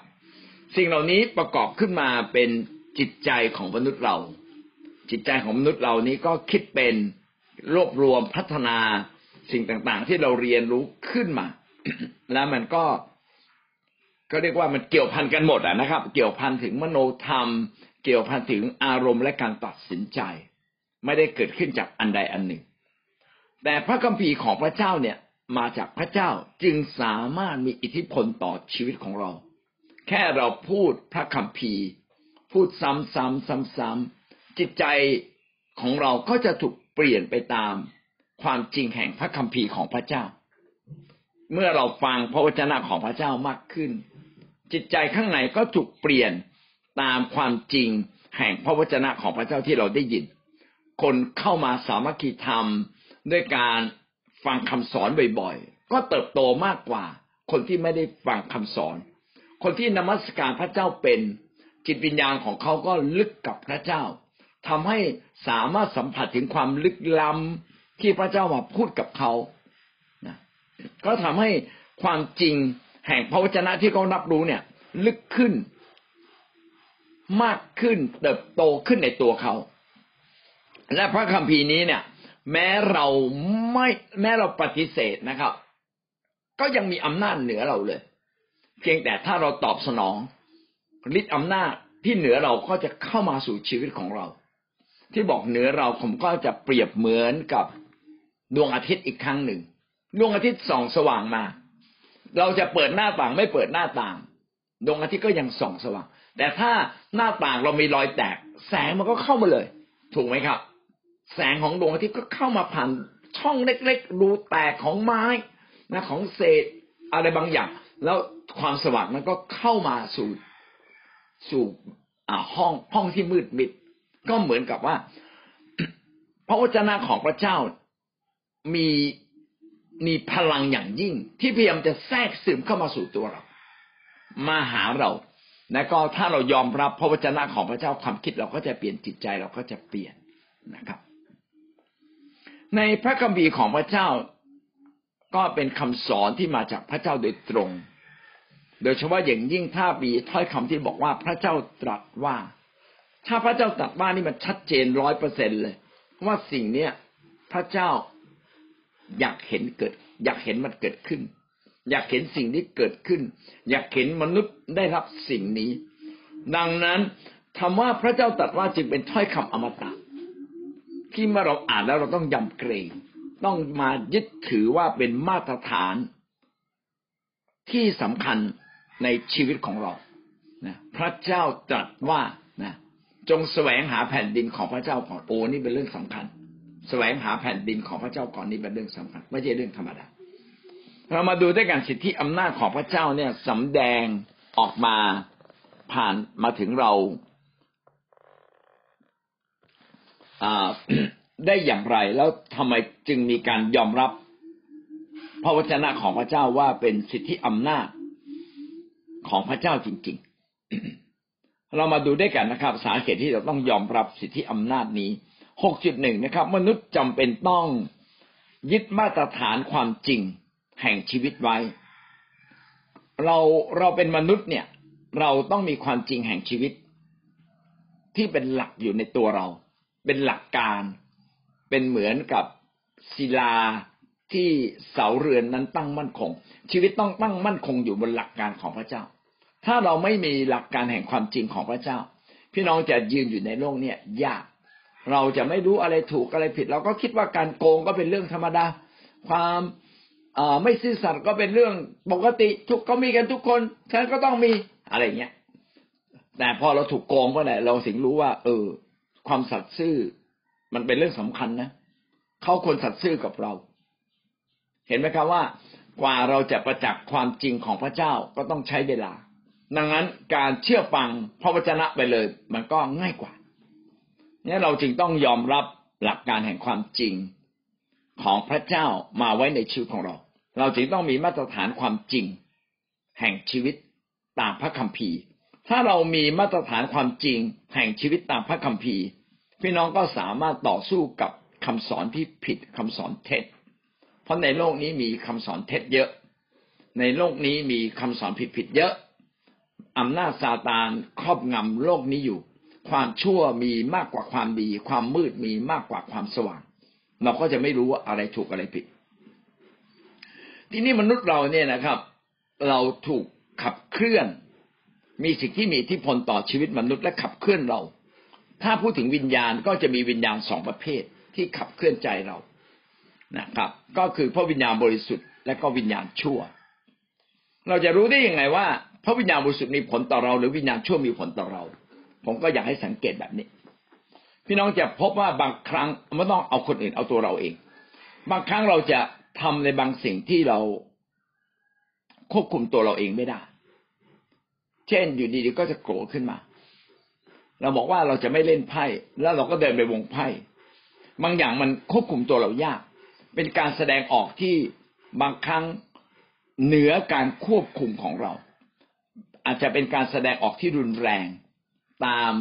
สิ่งเหล่านี้ประกอบขึ้นมาเป็นจิตใจของมนุษย์เรา จิตใจของมนุษย์เรานี้ก็คิดเป็นรวบรวมพัฒนาสิ่งต่างๆ ที่เราเรียนรู้ขึ้นมา แล้วมันก็ ก็เรียกว่ามันเกี่ยวพันกันหมดอะนะครับ เกี่ยวพันถึงมโนธรรม เกี่ยวพันถึงอารมณ์และการตัดสินใจ ไม่ได้เกิดขึ้นจากอันใดอันหนึ่ง แต่พระคัมภีร์ของพระเจ้าเนี่ยมาจากพระเจ้าจึงสามารถมีอิทธิพลต่อชีวิตของเรา แค่เราพูดพระคัมภีร์ พูดซ้ำๆซ้ำๆจิตใจของเราก็จะถูกเปลี่ยนไปตามความจริงแห่งพระคัมภีร์ของพระเจ้า เมื่อเราฟังพระวจนะของพระเจ้ามากขึ้น จิตใจข้างในก็ถูกเปลี่ยนตามความจริงแห่งพระวจนะของพระเจ้าที่เราได้ยิน คนเข้ามาสามัคคีธรรมด้วยการฟังคำสอนบ่อยๆ ก็เติบโตมากกว่า คนที่ไม่ได้ฟังคำสอน คนที่นมัสการพระเจ้าเป็นจิตวิญญาณของเขาก็ลึกกับพระเจ้าทำให้สามารถสัมผัสถึงความลึกล้ำที่พระเจ้ามาพูดกับเขานะก็ทำให้ความจริง แห่งพระวจนะที่เขารับรู้เนี่ย ลึกขึ้น มากขึ้นเติบโตขึ้นในตัวเขา และพระคัมภีร์นี้เนี่ย แม้เราไม่แม้เราปฏิเสธนะครับ ก็ยังมีอำนาจเหนือเราเลย เพียงแต่ถ้าเราตอบสนองฤทธิ์อำนาจที่เหนือเราก็จะเข้ามาสู่ชีวิตของเรา ที่บอกเหนือเราผมก็จะเปรียบเหมือนกับดวงอาทิตย์อีกครั้งหนึ่ง ดวงอาทิตย์ส่องสว่างมา เราจะเปิดหน้าต่างไม่เปิดหน้าต่างดวงอาทิตย์ก็ยังส่องสว่าง แต่ถ้าหน้าต่างเรามีรอยแตก แสงมันก็เข้ามาเลย ถูกไหมครับ แสงของดวงอาทิตย์ก็เข้ามาผ่านช่องเล็กๆรูแตกของไม้นะของเศษอะไรบางอย่าง แล้วความสว่างมันก็เข้ามาสู่สู่ห้องห้องที่มืดมิด ก็เหมือนกับว่า พระวจนะของพระเจ้ามี มีพลังอย่างยิ่ง ที่พยายามจะแทรกซึมเข้ามาสู่ตัวเรา มาหาเราและก็ถ้าเรายอมรับพระวจนะของพระเจ้าความคิดเราก็จะเปลี่ยนจิตใจเราก็จะเปลี่ยนนะครับ ในพระคัมภีร์ของพระเจ้าก็เป็นคำสอนที่มาจากพระเจ้าโดยตรง โดยเฉพาะอย่างยิ่งถ้ามีถ้อยคำที่บอกว่าพระเจ้าตรัสว่า ถ้าพระเจ้าตรัสว่านี่มันชัดเจนร้อยเปอร์เซ็นเลยว่าสิ่งเนี้ยพระเจ้า อยากเห็นเกิด อยากเห็นมันเกิดขึ้น อยากเห็นสิ่งนี้เกิดขึ้น อยากเห็นมนุษย์ได้รับสิ่งนี้ ดังนั้นคำว่าพระเจ้าตรัสว่าจึงเป็นถ้อยคำอมตะที่เมื่อเราอ่านแล้วเราต้องยำเกรงต้องมายึดถือว่าเป็นมาตรฐาน ที่สำคัญในชีวิตของเรานะพระเจ้าตรัสว่านะจงแสวงหาแผ่นดินของพระเจ้าก่อนโอ้นี่เป็นเรื่องสำคัญ แสวงหาแผ่นดินของพระเจ้าก่อนนี่เป็นเรื่องสำคัญไม่ใช่เรื่องธรรมดาเรามาดูด้วยกันสิทธิอำนาจของพระเจ้าเนี่ยสำแดงออกมาผ่านมาถึงเราได้อย่างไร แล้วทำไมจึงมีการยอมรับ พระวจนะของพระเจ้าว่าเป็นสิทธิอำนาจของพระเจ้าจริง ๆ เรามาดูด้วยกันนะครับ สาเหตุที่เราต้องยอมรับสิทธิอำนาจนี้ หกจุดหนึ่งนะครับ มนุษย์จำเป็นต้องยึดมาตรฐานความจริงแห่งชีวิตไว้ เราเราเป็นมนุษย์เนี่ย เราต้องมีความจริงแห่งชีวิต ที่เป็นหลักอยู่ในตัวเรา เป็นหลักการ เป็นเหมือนกับศิลาที่เสาเรือนนั้นตั้งมั่นคง ชีวิตต้องตั้งมั่นคงอยู่บนหลักการของพระเจ้า ถ้าเราไม่มีหลักการแห่งความจริงของพระเจ้า พี่น้องจะยืนอยู่ในโลกเนี่ยยาก เราจะไม่รู้อะไรถูกอะไรผิด เราก็คิดว่าการโกงก็เป็นเรื่องธรรมดา ความไม่ซื่อสัตย์ก็เป็นเรื่องปกติ ทุกก็มีกันทุกคนฉันก็ต้องมีอะไรเงี้ยแต่พอเราถูกโกงเมื่อไหร่เราสิงรู้ว่า เออ ความสัตย์ซื่อ มันเป็นเรื่องสำคัญนะเขาคนสัตย์ซื่อกับเรา เห็นไหมครับว่ากว่าเราจะประจักษ์ความจริงของพระเจ้าก็ต้องใช้เวลา ดังนั้นการเชื่อฟังพระวจนะไปเลย มันก็ง่ายกว่า นี่เราจึงต้องยอมรับหลักการแห่งความจริงของพระเจ้ามาไว้ในชีวิตของเรา เราจึงต้องมีมาตรฐานความจริง แห่งชีวิตตามพระคัมภีร์ ถ้าเรามีมาตรฐานความจริง แห่งชีวิตตามพระคัมภีร์ พี่น้องก็สามารถต่อสู้กับคำสอนที่ผิดคำสอนเท็จ เพราะในโลกนี้มีคำสอนเท็จเยอะ ในโลกนี้มีคำสอนผิดๆเยอะอำนาจซาตานครอบงำโลกนี้อยู่ ความชั่วมีมากกว่าความดี ความมืดมีมากกว่าความสว่าง เราก็จะไม่รู้ว่าอะไรถูกอะไรผิด ที่นี่มนุษย์เราเนี่ยนะครับ เราถูกขับเคลื่อน มีสิ่งที่มีอิทธิพลต่อชีวิตมนุษย์และขับเคลื่อนเรา ถ้าพูดถึงวิญญาณก็จะมีวิญญาณสองประเภทที่ขับเคลื่อนใจเรานะครับ ก็คือพระวิญญาณบริสุทธิ์และก็วิญญาณชั่ว เราจะรู้ได้ยังไงว่า พระวิญญาณบริสุทธิ์มีผลต่อเรา หรือวิญญาณชั่วมีผลต่อเรา ผมก็อยากให้สังเกตแบบนี้ พี่น้องจะพบว่าบางครั้งไม่ต้องเอาคนอื่นเอาตัวเราเอง บางครั้งเราจะทำในบางสิ่งที่เราควบคุมตัวเราเองไม่ได้ เช่นอยู่ดีๆก็จะโกรธขึ้นมา เราบอกว่าเราจะไม่เล่นไพ่ แล้วเราก็เดินไปวงไพ่ บางอย่างมันควบคุมตัวเรายาก เป็นการแสดงออกที่บางครั้งเหนือการควบคุมของเรา อาจจะเป็นการแสดงออกที่รุนแรง ตาม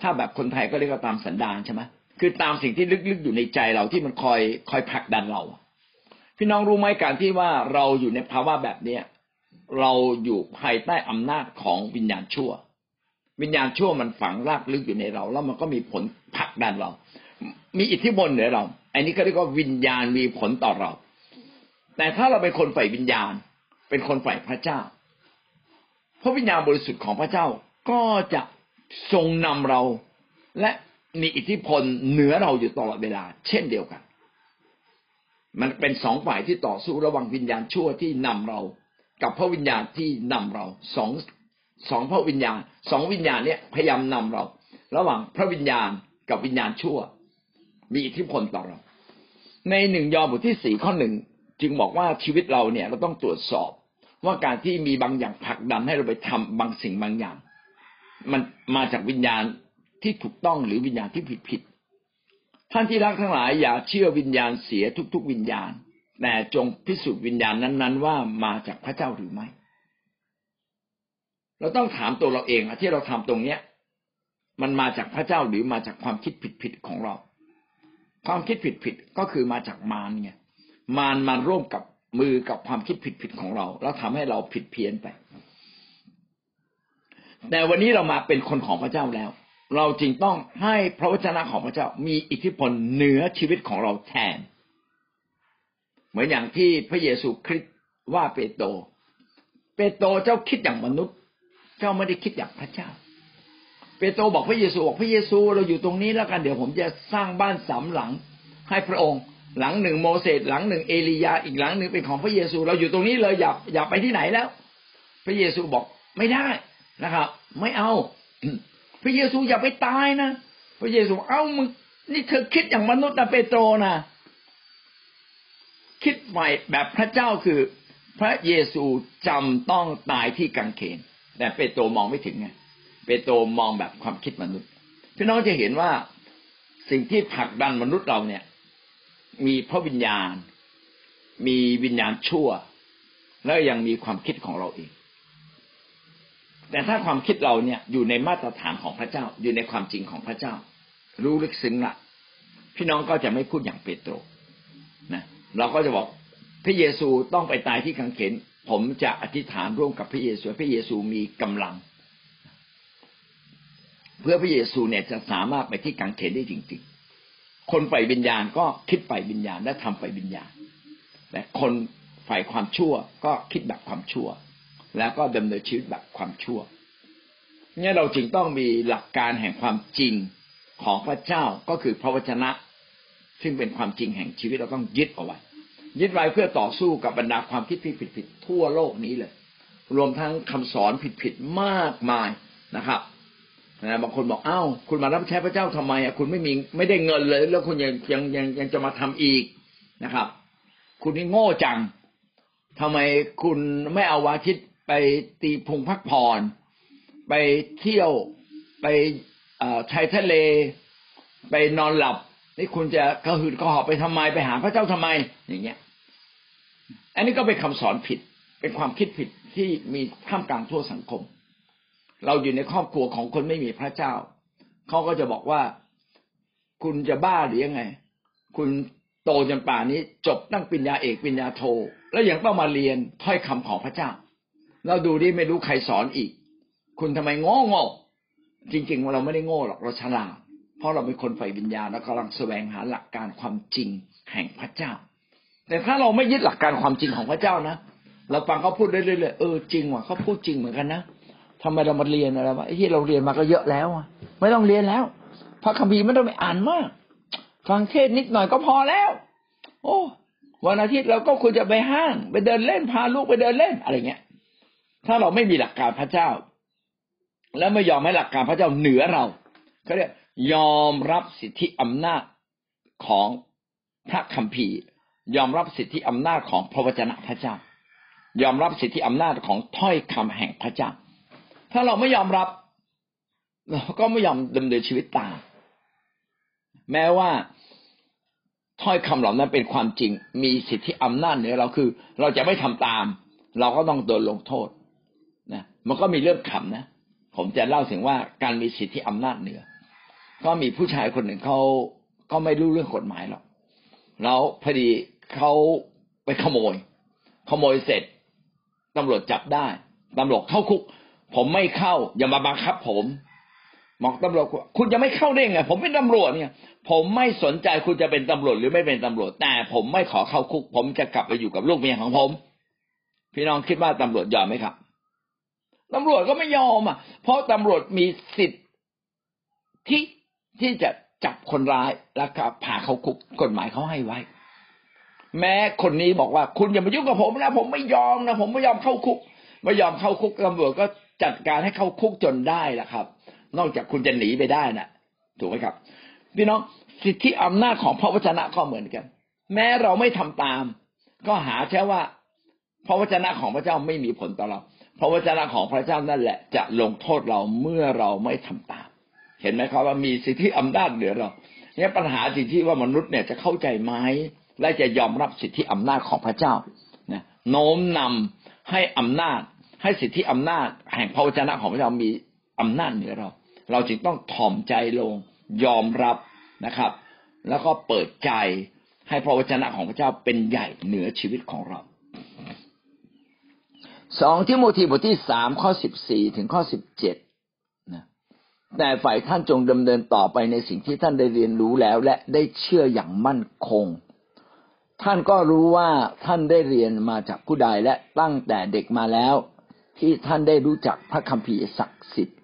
ถ้าแบบคนไทยก็เรียกว่าตามสันดานใช่ไหมคือตามสิ่งที่ลึกๆอยู่ในใจเราที่มันคอยคอยผลักดันเราพี่น้องรู้ไหมการที่ว่าเราอยู่ในภาวะแบบเนี้ยเราอยู่ภายใต้อำนาจของวิญญาณชั่ว วิญญาณชั่วมันฝังรากลึกอยู่ในเรา แล้วมันก็มีผลผลักดันเรา มีอิทธิพลเหนือเรา อันนี้ก็เรียกว่าวิญญาณมีผลต่อเรา แต่ถ้าเราเป็นคนฝ่ายวิญญาณ เป็นคนฝ่ายพระเจ้าพระวิญญาณบริสุทธิ์ของพระเจ้าก็จะ ทรงนำเราและมีอิทธิพลเหนือเราอยู่ตลอดเวลา เช่นเดียวกัน มันเป็นสองฝ่ายที่ต่อสู้ระหว่างวิญญาณชั่วที่นำเรา กับพระวิญญาณที่นำเราสองสองพระวิญญาณสองวิญญาณเนี่ยพยายามนำเรา ระหว่างพระวิญญาณกับวิญญาณชั่ว มีอิทธิพลต่อเรา ในหนึ่งยอห์นบทที่สี่ข้อหนึ่งจึงบอกว่าชีวิตเราเนี่ยเราต้องตรวจสอบว่าการที่มีบางอย่างผลักดันให้เราไปทำบางสิ่งบางอย่าง มันมาจากวิญญาณที่ถูกต้องหรือวิญญาณที่ผิดผิดท่านที่รักทั้งหลายอย่าเชื่อวิญญาณเสียทุก ๆ วิญญาณ แต่จงพิสูจน์วิญญาณนั้น ๆ ว่ามาจากพระเจ้าหรือไม่ เราต้องถามตัวเราเองที่เราทำตรงเนี้ย มันมาจากพระเจ้าหรือมาจากความคิดผิดๆของเรา ความคิดผิดๆก็คือมาจากมารไงมารมาร่วมกับมือกับความคิดผิดๆของเรา แล้วทำให้เราผิดเพี้ยนไป แต่วันนี้เรามาเป็นคนของพระเจ้าแล้ว เราจรึงต้องให้พระวจนะของพระเจ้ามีอิทธิพลเหนือชีวิตของเราแทน เหมือนอย่างที่พระเยซูคริสต์ว่าเปโตรเปโตรเจ้าคิดอย่างมนุษย์ เจ้าไม่ได้คิดอย่างพระเจ้า เปโตรบอกพระเยซูบอกพระเยซูเราอยู่ตรงนี้แล้วกันเดี๋ยวผมจะสร้างบ้านสามหลังให้พระองค์ หลังหนึ่งโมเสสหลังหนึ่งเอลียาอีกหลังหนึ่งเป็นของพระเยซู เราอยู่ตรงนี้เลยอย่าอย่าไปที่ไหนแล้ว พระเยซูบอกไม่ได้ นะครับ ไม่เอา พระเยซูอย่าไปตายนะพระเยซูเอ้ามึงนี่เธอคิดอย่างมนุษย์นะเปโตรนะคิดใหม่แบบพระเจ้าคือ พระเยซูจำต้องตายที่กังเขน แต่เปโตรมองไม่ถึงไงเปโตรมองแบบความคิดมนุษย์พี่น้องจะเห็นว่าสิ่งที่ผลักดันมนุษย์เราเนี่ย มีพระวิญญาณ มีวิญญาณชั่ว แล้วยังมีความคิดของเราเอง แต่ถ้าความคิดเราเนี่ยอยู่ในมาตรฐานของพระเจ้า อยู่ในความจริงของพระเจ้า รู้ลึกซึ้งละพี่น้องก็จะไม่พูดอย่างเปโตรนะเราก็จะบอกพระเยซูต้องไปตายที่กังเขนผมจะอธิษฐานร่วมกับพระเยซูพระเยซูมีกำลัง เพื่อพระเยซูเนี่ยจะสามารถไปที่กังเขนได้จริง ๆ คนฝ่ายวิญญาณก็คิดฝ่ายวิญญาณและทำฝ่ายวิญญาณแต่คนฝ่ายความชั่วก็คิดแบบความชั่ว แล้วก็ดำเนินชีวิตแบบความชั่วเนี่ยเราจึงต้องมีหลักการแห่งความจริงของพระเจ้าก็คือพระวจนะ ซึ่งเป็นความจริงแห่งชีวิตเราต้องยึดเอาไว้ ยึดไว้เพื่อต่อสู้กับบรรดาความคิดผิดผิดทั่วโลกนี้เลย รวมทั้งคำสอนผิดผิดมากมายนะครับนะบางคนบอกอ้าวคุณมารับใช้พระเจ้าทำไมอะคุณไม่มีไม่ได้เงินเลย แล้วคุณยังยังยังยังจะมาทำอีกนะครับ คุณนี่โง่จังทำไมคุณไม่เอาวาทิต ไปตีพุงพักผ่อนไปเที่ยวไปชายทะเล ไปนอนหลับ นี่คุณจะกระหืดกระหอบไปทำไมไปหาพระเจ้าทำไม อย่างเงี้ย อันนี้ก็เป็นคำสอนผิด เป็นความคิดผิดที่มีท่ามกลางทั่วสังคม เราอยู่ในครอบครัวของคนไม่มีพระเจ้าเขาก็จะบอกว่า คุณจะบ้าหรือยังไง คุณโตจนป่านนี้จบตั้งปริญญาเอกปริญญาโท แล้วยังต้องมาเรียนถ้อยคำของพระเจ้า เราดูดิไม่รู้ใครสอนอีก คุณทำไมโง่โง่จริงๆเราไม่ได้โง่หรอกเราฉลาดเพราะเราเป็นคนใฝ่วิญญาณแล้วกำลังแสวงหาหลักการความจริงแห่งพระเจ้า แต่ถ้าเราไม่ยึดหลักการความจริงของพระเจ้านะเราฟังเขาพูดเรื่อยๆเออจริงว่ะเขาพูดจริงเหมือนกันนะทำไมเรามาเรียนอะไรวะไอ้ที่เราเรียนมาก็เยอะแล้วอะไม่ต้องเรียนแล้ว พระคัมภีร์ไม่ต้องไปอ่านมาก ฟังเทศนิดหน่อยก็พอแล้ว โอ้วันอาทิตย์เราก็ควรจะไปห้าง ไปเดินเล่นพาลูกไปเดินเล่นอะไรเงี้ย ถ้าเราไม่มีหลักการพระเจ้า และไม่ยอมให้หลักการพระเจ้าเหนือเราเขาเรียกยอมรับสิทธิอำนาจของพระคัมภีร์ ยอมรับสิทธิอำนาจของพระวจนะพระเจ้า ยอมรับสิทธิอำนาจของถ้อยคำแห่งพระเจ้า ถ้าเราไม่ยอมรับ เราก็ไม่ยอมดำเนินชีวิตตามแม้ว่าถ้อยคำเหล่านั้นเป็นความจริง มีสิทธิอำนาจเหนือเราคือ เราจะไม่ทำตาม เราก็ต้องโดนลงโทษ มันก็มีเรื่องขำนะ ผมจะเล่าถึงว่าการมีสิทธิอำนาจเหนือ ก็มีผู้ชายคนหนึ่งเขาก็ไม่รู้เรื่องกฎหมายหรอกแล้วพอดีเขาไปขโมย ขโมยเสร็จตำรวจจับได้ตำรวจเข้าคุก ผมไม่เข้า อย่ามาบังคับ ผมบอกตำรวจคุณจะไม่เข้าได้ไงผมเป็นตำรวจเนี่ย ผมไม่สนใจคุณจะเป็นตำรวจหรือไม่เป็นตำรวจ แต่ผมไม่ขอเข้าคุก ผมจะกลับไปอยู่กับลูกเมียของผม พี่น้องคิดว่าตำรวจยอมไหมครับ ตำรวจก็ไม่ยอมอะ เพราะตำรวจมีสิทธิ์ที่ที่จะจับคนร้ายแล้วก็พาเขาคุกกฎหมายเขาให้ไว้ แม้คนนี้บอกว่าคุณอย่ามายุ่งกับผมนะผมไม่ยอมนะผมไม่ยอมเข้าคุก ไม่ยอมเข้าคุกตำรวจก็จัดการให้เข้าคุกจนได้แหละครับ นอกจากคุณจะหนีไปได้นะถูกไหมครับ พี่น้องสิทธิอำนาจของพระวจนะก็เหมือนกัน แม้เราไม่ทำตาม ก็หาแค่ว่า พระวจนะของพระเจ้าไม่มีผลต่อเรา ระวจนะของพระเจ้านั่นแหละจะลงโทษเราเมื่อเราไม่ทำตาม เห็นไหมครับว่ามีสิทธิอำนาจเหนือเราเนี่ยปัญหาสิทธิว่ามนุษย์เนี่ยจะเข้าใจไหมและจะยอมรับสิทธิอำนาจของพระเจ้านะโน้มนำให้อำนาจ ให้สิทธิอำนาจ แห่งพระวจนะของพระเจ้ามีอำนาจเหนือเรา เราจึงต้องถ่อมใจลงยอมรับนะครับ แล้วก็เปิดใจให้พระวจนะของพระเจ้าเป็นใหญ่เหนือชีวิตของเรา สองทิโมธีบทที่สามข้อสิบสี่ถึงข้อสิบเจ็ดนะแต่ฝ่ายท่านจงดำเนินต่อไปในสิ่งที่ท่านได้เรียนรู้แล้ว และได้เชื่ออย่างมั่นคง ท่านก็รู้ว่าท่านได้เรียนมาจากผู้ใดและตั้งแต่เด็กมาแล้ว ที่ท่านได้รู้จักพระคัมภีร์ศักดิ์สิทธิ์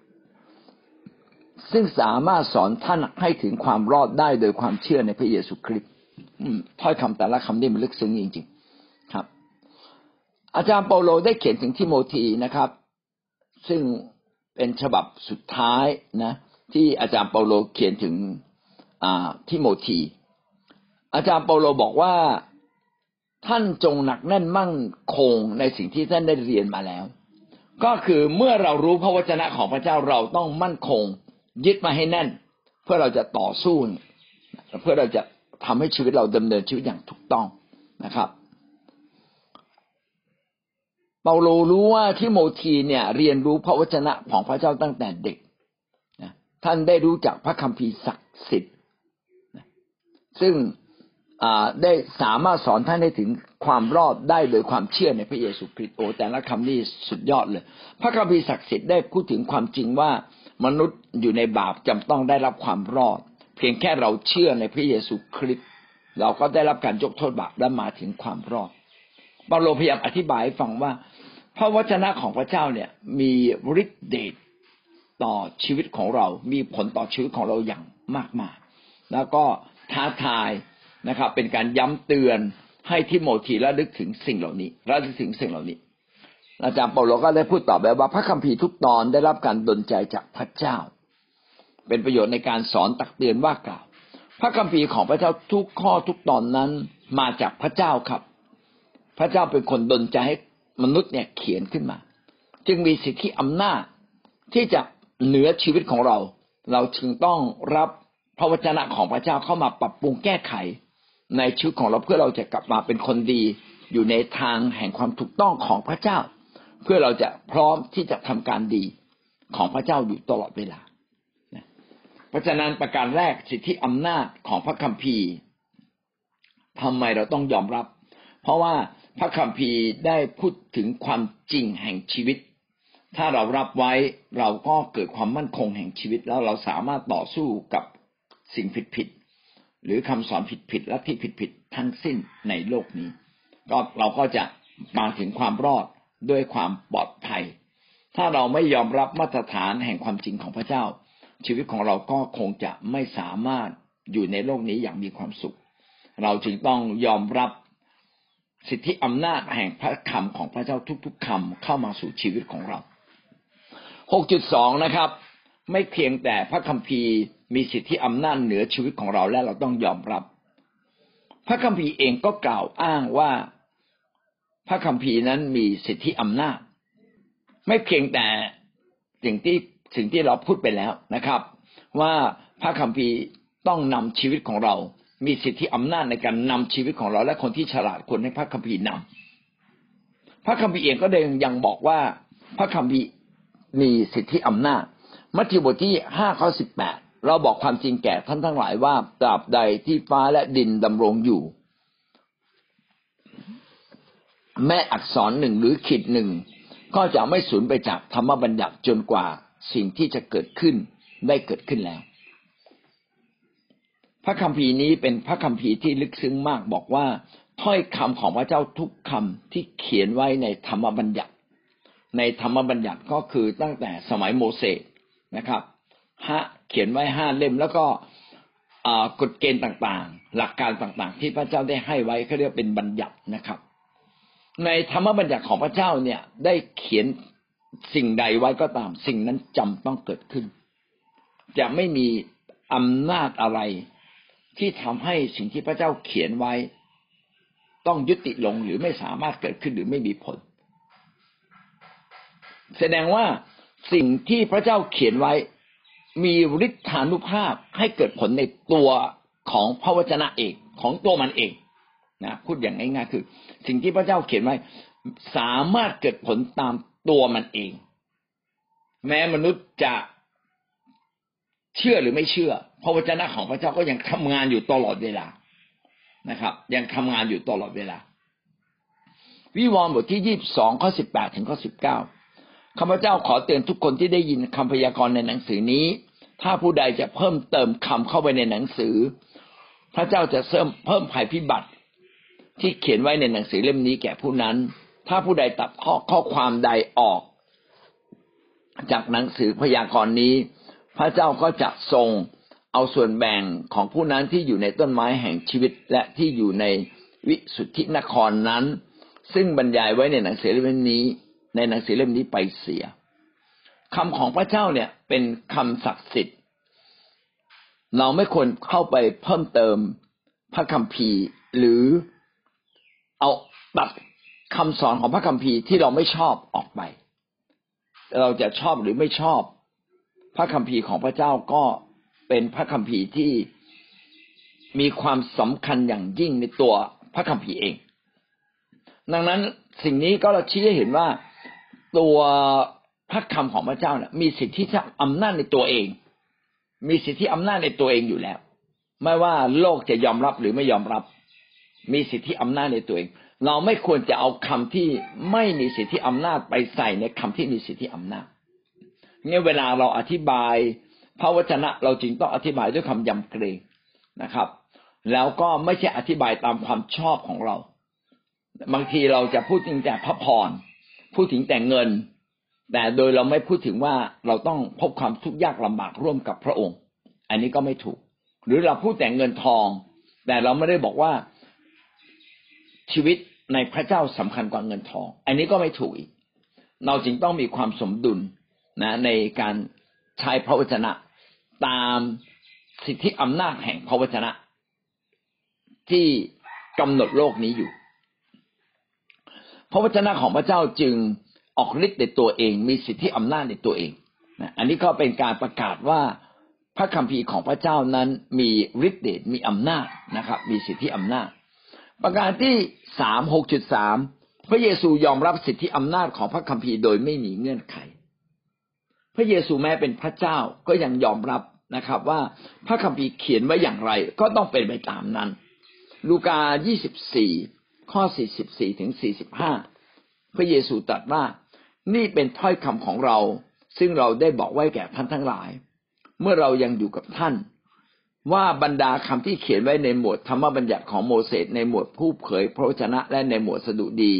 ซึ่งสามารถสอนท่านให้ถึงความรอดได้โดยความเชื่อในพระเยซูคริสต์ถ้อยคำแต่ละคำนี่มันลึกซึ้งจริงๆ อาจารย์เปาโลได้เขียนถึงทิโมธีนะครับ ซึ่งเป็นฉบับสุดท้ายนะ ที่อาจารย์เปาโลเขียนถึงทิโมธีอาจารย์เปาโลบอกว่าท่านจงหนักแน่นมั่นคงในสิ่งที่ท่านได้เรียนมาแล้ว ก็คือเมื่อเรารู้พระวจนะของพระเจ้าเราต้องมั่นคง ยึดมาให้แน่น เพื่อเราจะต่อสู้เพื่อเราจะทำให้ชีวิตเราดำเนินชีวิตอย่างถูกต้องนะครับาโลรู้ว่าทิโมธีเนี่ย เรียนรู้พระวจนะของพระเจ้าตั้งแต่เด็กนะท่านได้รู้จักพระคัมภีร์ศักดิ์สิทธิ์ซึ่งได้สามารถสอนท่านได้ถึงความรอดได้โดยความเชื่อในพระเยซูคริสต์โอ้แต่ละคำนี้สุดยอดเลย พระคัมภีร์ศักดิ์สิทธิ์ได้พูดถึงความจริงว่ามนุษย์อยู่ในบาปจำต้องได้รับความรอด เพียงแค่เราเชื่อในพระเยซูคริสต์เราก็ได้รับการยกโทษบาปและมาถึงความรอดเปาโลพยายามอธิบายให้ฟังว่า พระวจนะของพระเจ้าเนี่ยมีฤทธิ์เดชต่อชีวิตของเรา มีผลต่อชีวิตของเราอย่างมากมายแล้วก็ท้าทายนะครับ เป็นการย้ำเตือนให้ทิโมธีระลึกถึงสิ่งเหล่านี้ระลึกถึงสิ่งเหล่านี้ อาจารย์เปาโลก็ได้พูดต่อไปว่าพระคัมภีร์ทุกตอนได้รับการดลใจจากพระเจ้า เป็นประโยชน์ในการสอนตักเตือนว่ากล่าว พระคัมภีร์ของพระเจ้าทุกข้อทุกตอนนั้นมาจากพระเจ้าครับ พระเจ้าเป็นคนดลใจให้ มนุษย์เนี่ยเขียนขึ้นมา จึงมีสิทธิอำนาจที่จะเหนือชีวิตของเรา เราจึงต้องรับพระวจนะของพระเจ้าเข้ามาปรับปรุงแก้ไข ในชีวิตของเราเพื่อเราจะกลับมาเป็นคนดี อยู่ในทางแห่งความถูกต้องของพระเจ้า เพื่อเราจะพร้อมที่จะทำการดีของพระเจ้าอยู่ตลอดเวลาเพราะฉะนั้นประการแรกสิทธิอำนาจของพระคัมภีร์ทำไมเราต้องยอมรับ เพราะว่า พระคัมภีร์ได้พูดถึงความจริงแห่งชีวิต ถ้าเรารับไว้เราก็เกิดความมั่นคงแห่งชีวิตแล้วเราสามารถต่อสู้กับสิ่งผิดๆหรือคำสอนผิดๆและที่ผิดๆทั้งสิ้นในโลกนี้ ก็เราก็จะมาถึงความรอดด้วยความปลอดภัย ถ้าเราไม่ยอมรับมาตรฐานแห่งความจริงของพระเจ้า ชีวิตของเราก็คงจะไม่สามารถอยู่ในโลกนี้อย่างมีความสุข เราจึงต้องยอมรับ สิทธิอำนาจแห่งพระคำของพระเจ้าทุกๆคำเข้ามาสู่ชีวิตของเรา 6.2 นะครับ ไม่เพียงแต่พระคัมภีร์มีสิทธิอำนาจเหนือชีวิตของเราและเราต้องยอมรับ พระคัมภีร์เองก็กล่าวอ้างว่าพระคัมภีร์นั้นมีสิทธิอำนาจ ไม่เพียงแต่สิ่งที่สิ่งที่เราพูดไปแล้วนะครับ ว่าพระคัมภีร์ต้องนำชีวิตของเรา มีสิทธิอำนาจในการนำชีวิตของเรา และคนที่ฉลาดคนให้พระคัมภีร์นำพระคัมภีร์เองก็เดงยังบอกว่าพระคัมภีร์มีสิทธิอำนาจ มัทธิวบทที่ห้าข้อสิบแปดเราบอกความจริงแก่ท่านทั้งหลายว่าตราบใดที่ฟ้าและดินดำรงอยู่ แม่อักษรหนึ่งหรือขีดหนึ่งก็จะไม่สูญไปจากธรรมบัญญัติจนกว่าสิ่งที่จะเกิดขึ้นได้เกิดขึ้นแล้ว พระคัมภีร์นี้เป็นพระคัมภีร์ที่ลึกซึ้งมากบอกว่าถ้อยคำของพระเจ้าทุกคำที่เขียนไว้ในธรรมบัญญัติ ในธรรมบัญญัติก็คือตั้งแต่สมัยโมเสสนะครับฮะเขียนไว้ห้าเล่มแล้วก็กฎเกณฑ์ต่างๆ หลักการต่างๆ ที่พระเจ้าได้ให้ไว้เขาเรียกเป็นบัญญัตินะครับ ในธรรมบัญญัติของพระเจ้าเนี่ยได้เขียนสิ่งใดไว้ก็ตาม สิ่งนั้นจำต้องเกิดขึ้น จะไม่มีอำนาจอะไร ที่ทำให้สิ่งที่พระเจ้าเขียนไว้ ต้องยุติลงหรือไม่สามารถเกิดขึ้นหรือไม่มีผล แสดงว่าสิ่งที่พระเจ้าเขียนไว้ มีฤทธานุภาพให้เกิดผลในตัวของพระวจนะเองของตัวมันเองนะพูดอย่างง่ายๆคือ สิ่งที่พระเจ้าเขียนไว้ สามารถเกิดผลตามตัวมันเอง แม้มนุษย์จะเชื่อหรือไม่เชื่อ พระวจนะของพระเจ้าก็ยังทำงานอยู่ตลอดเวลานะครับ ยังทำงานอยู่ตลอดเวลา วิวรณ์บทที่ยี่บสองข้อสิบแปดถึงข้อสิบเก้าข้าพเจ้าขอเตือนทุกคนที่ได้ยินคำพยากรณ์ในหนังสือนี้ ถ้าผู้ใดจะเพิ่มเติมคำเข้าไปในหนังสือ พระเจ้าจะเพิ่มเพิ่มภัยพิบัติ ที่เขียนไว้ในหนังสือเล่มนี้แก่ผู้นั้น ถ้าผู้ใดตัดข้อข้อความใดออก จากหนังสือพยากรณ์นี้ พระเจ้าก็จะทรง เอาส่วนแบ่งของผู้นั้นที่อยู่ในต้นไม้แห่งชีวิตและที่อยู่ในวิสุทธินครนั้น ซึ่งบรรยายไว้ในหนังสือเล่มนี้ ในหนังสือเล่มนี้ไปเสียคำของพระเจ้าเนี่ยเป็นคำศักดิ์สิทธิ์ เราไม่ควรเข้าไปเพิ่มเติมพระคัมภีร์หรือเอาตัดคำสอนของพระคัมภีร์ที่เราไม่ชอบออกไป เราจะชอบหรือไม่ชอบ พระคัมภีร์ของพระเจ้าก็ เป็นพระคัมภีร์ที่มีความสำคัญอย่างยิ่งในตัวพระคัมภีร์เอง ดังนั้นสิ่งนี้ก็เราชี้ให้เห็นว่าตัวพระคำของพระเจ้าเนี่ยมีสิทธิอำนาจในตัวเอง มีสิทธิอำนาจในตัวเองอยู่แล้ว ไม่ว่าโลกจะยอมรับหรือไม่ยอมรับ มีสิทธิอำนาจในตัวเอง เราไม่ควรจะเอาคำที่ไม่มีสิทธิอำนาจไปใส่ในคำที่มีสิทธิอำนาจเนี่ยเวลาเราอธิบาย พระวจนะเราจึงต้องอธิบายด้วยคำยำเกรงนะครับ แล้วก็ไม่ใช่อธิบายตามความชอบของเรา บางทีเราจะพูดจริงแต่พระพรพูดถึงแต่เงิน แต่โดยเราไม่พูดถึงว่าเราต้องพบความทุกข์ยากลำบากร่วมกับพระองค์ อันนี้ก็ไม่ถูก หรือเราพูดแต่เงินทอง แต่เราไม่ได้บอกว่าชีวิตในพระเจ้าสำคัญกว่าเงินทอง อันนี้ก็ไม่ถูกอีก เราจึงต้องมีความสมดุลนะในการใช้พระวจนะ ตามสิทธิอำนาจแห่งพระวจนะ ที่กำหนดโลกนี้อยู่ พระวจนะของพระเจ้าจึงออกฤทธิ์ในตัวเอง มีสิทธิอำนาจในตัวเองนะอันนี้ก็เป็นการประกาศว่าพระคัมภีร์ของพระเจ้านั้นมีฤทธิ์เดชมีอำนาจนะครับ มีสิทธิอำนาจ ประการที่สามหกจุดสามพระเยซูยอมรับสิทธิอำนาจของพระคัมภีร์โดยไม่มีเงื่อนไข พระเยซูแม้เป็นพระเจ้าก็ยังยอมรับนะครับ ว่าพระคัมภีร์เขียนไว้อย่างไร ก็ต้องเป็นไปตามนั้น ลูกายี่สิบสี่ข้อ 44 ถึง 45 พระเยซูตรัสว่า นี่เป็นถ้อยคำของเรา ซึ่งเราได้บอกไว้แก่ท่านทั้งหลาย เมื่อเรายังอยู่กับท่าน ว่าบรรดาคำที่เขียนไว้ในหมวดธรรมบัญญัติของโมเสสในหมวดผู้เผยพระวจนะและในหมวดสดุดี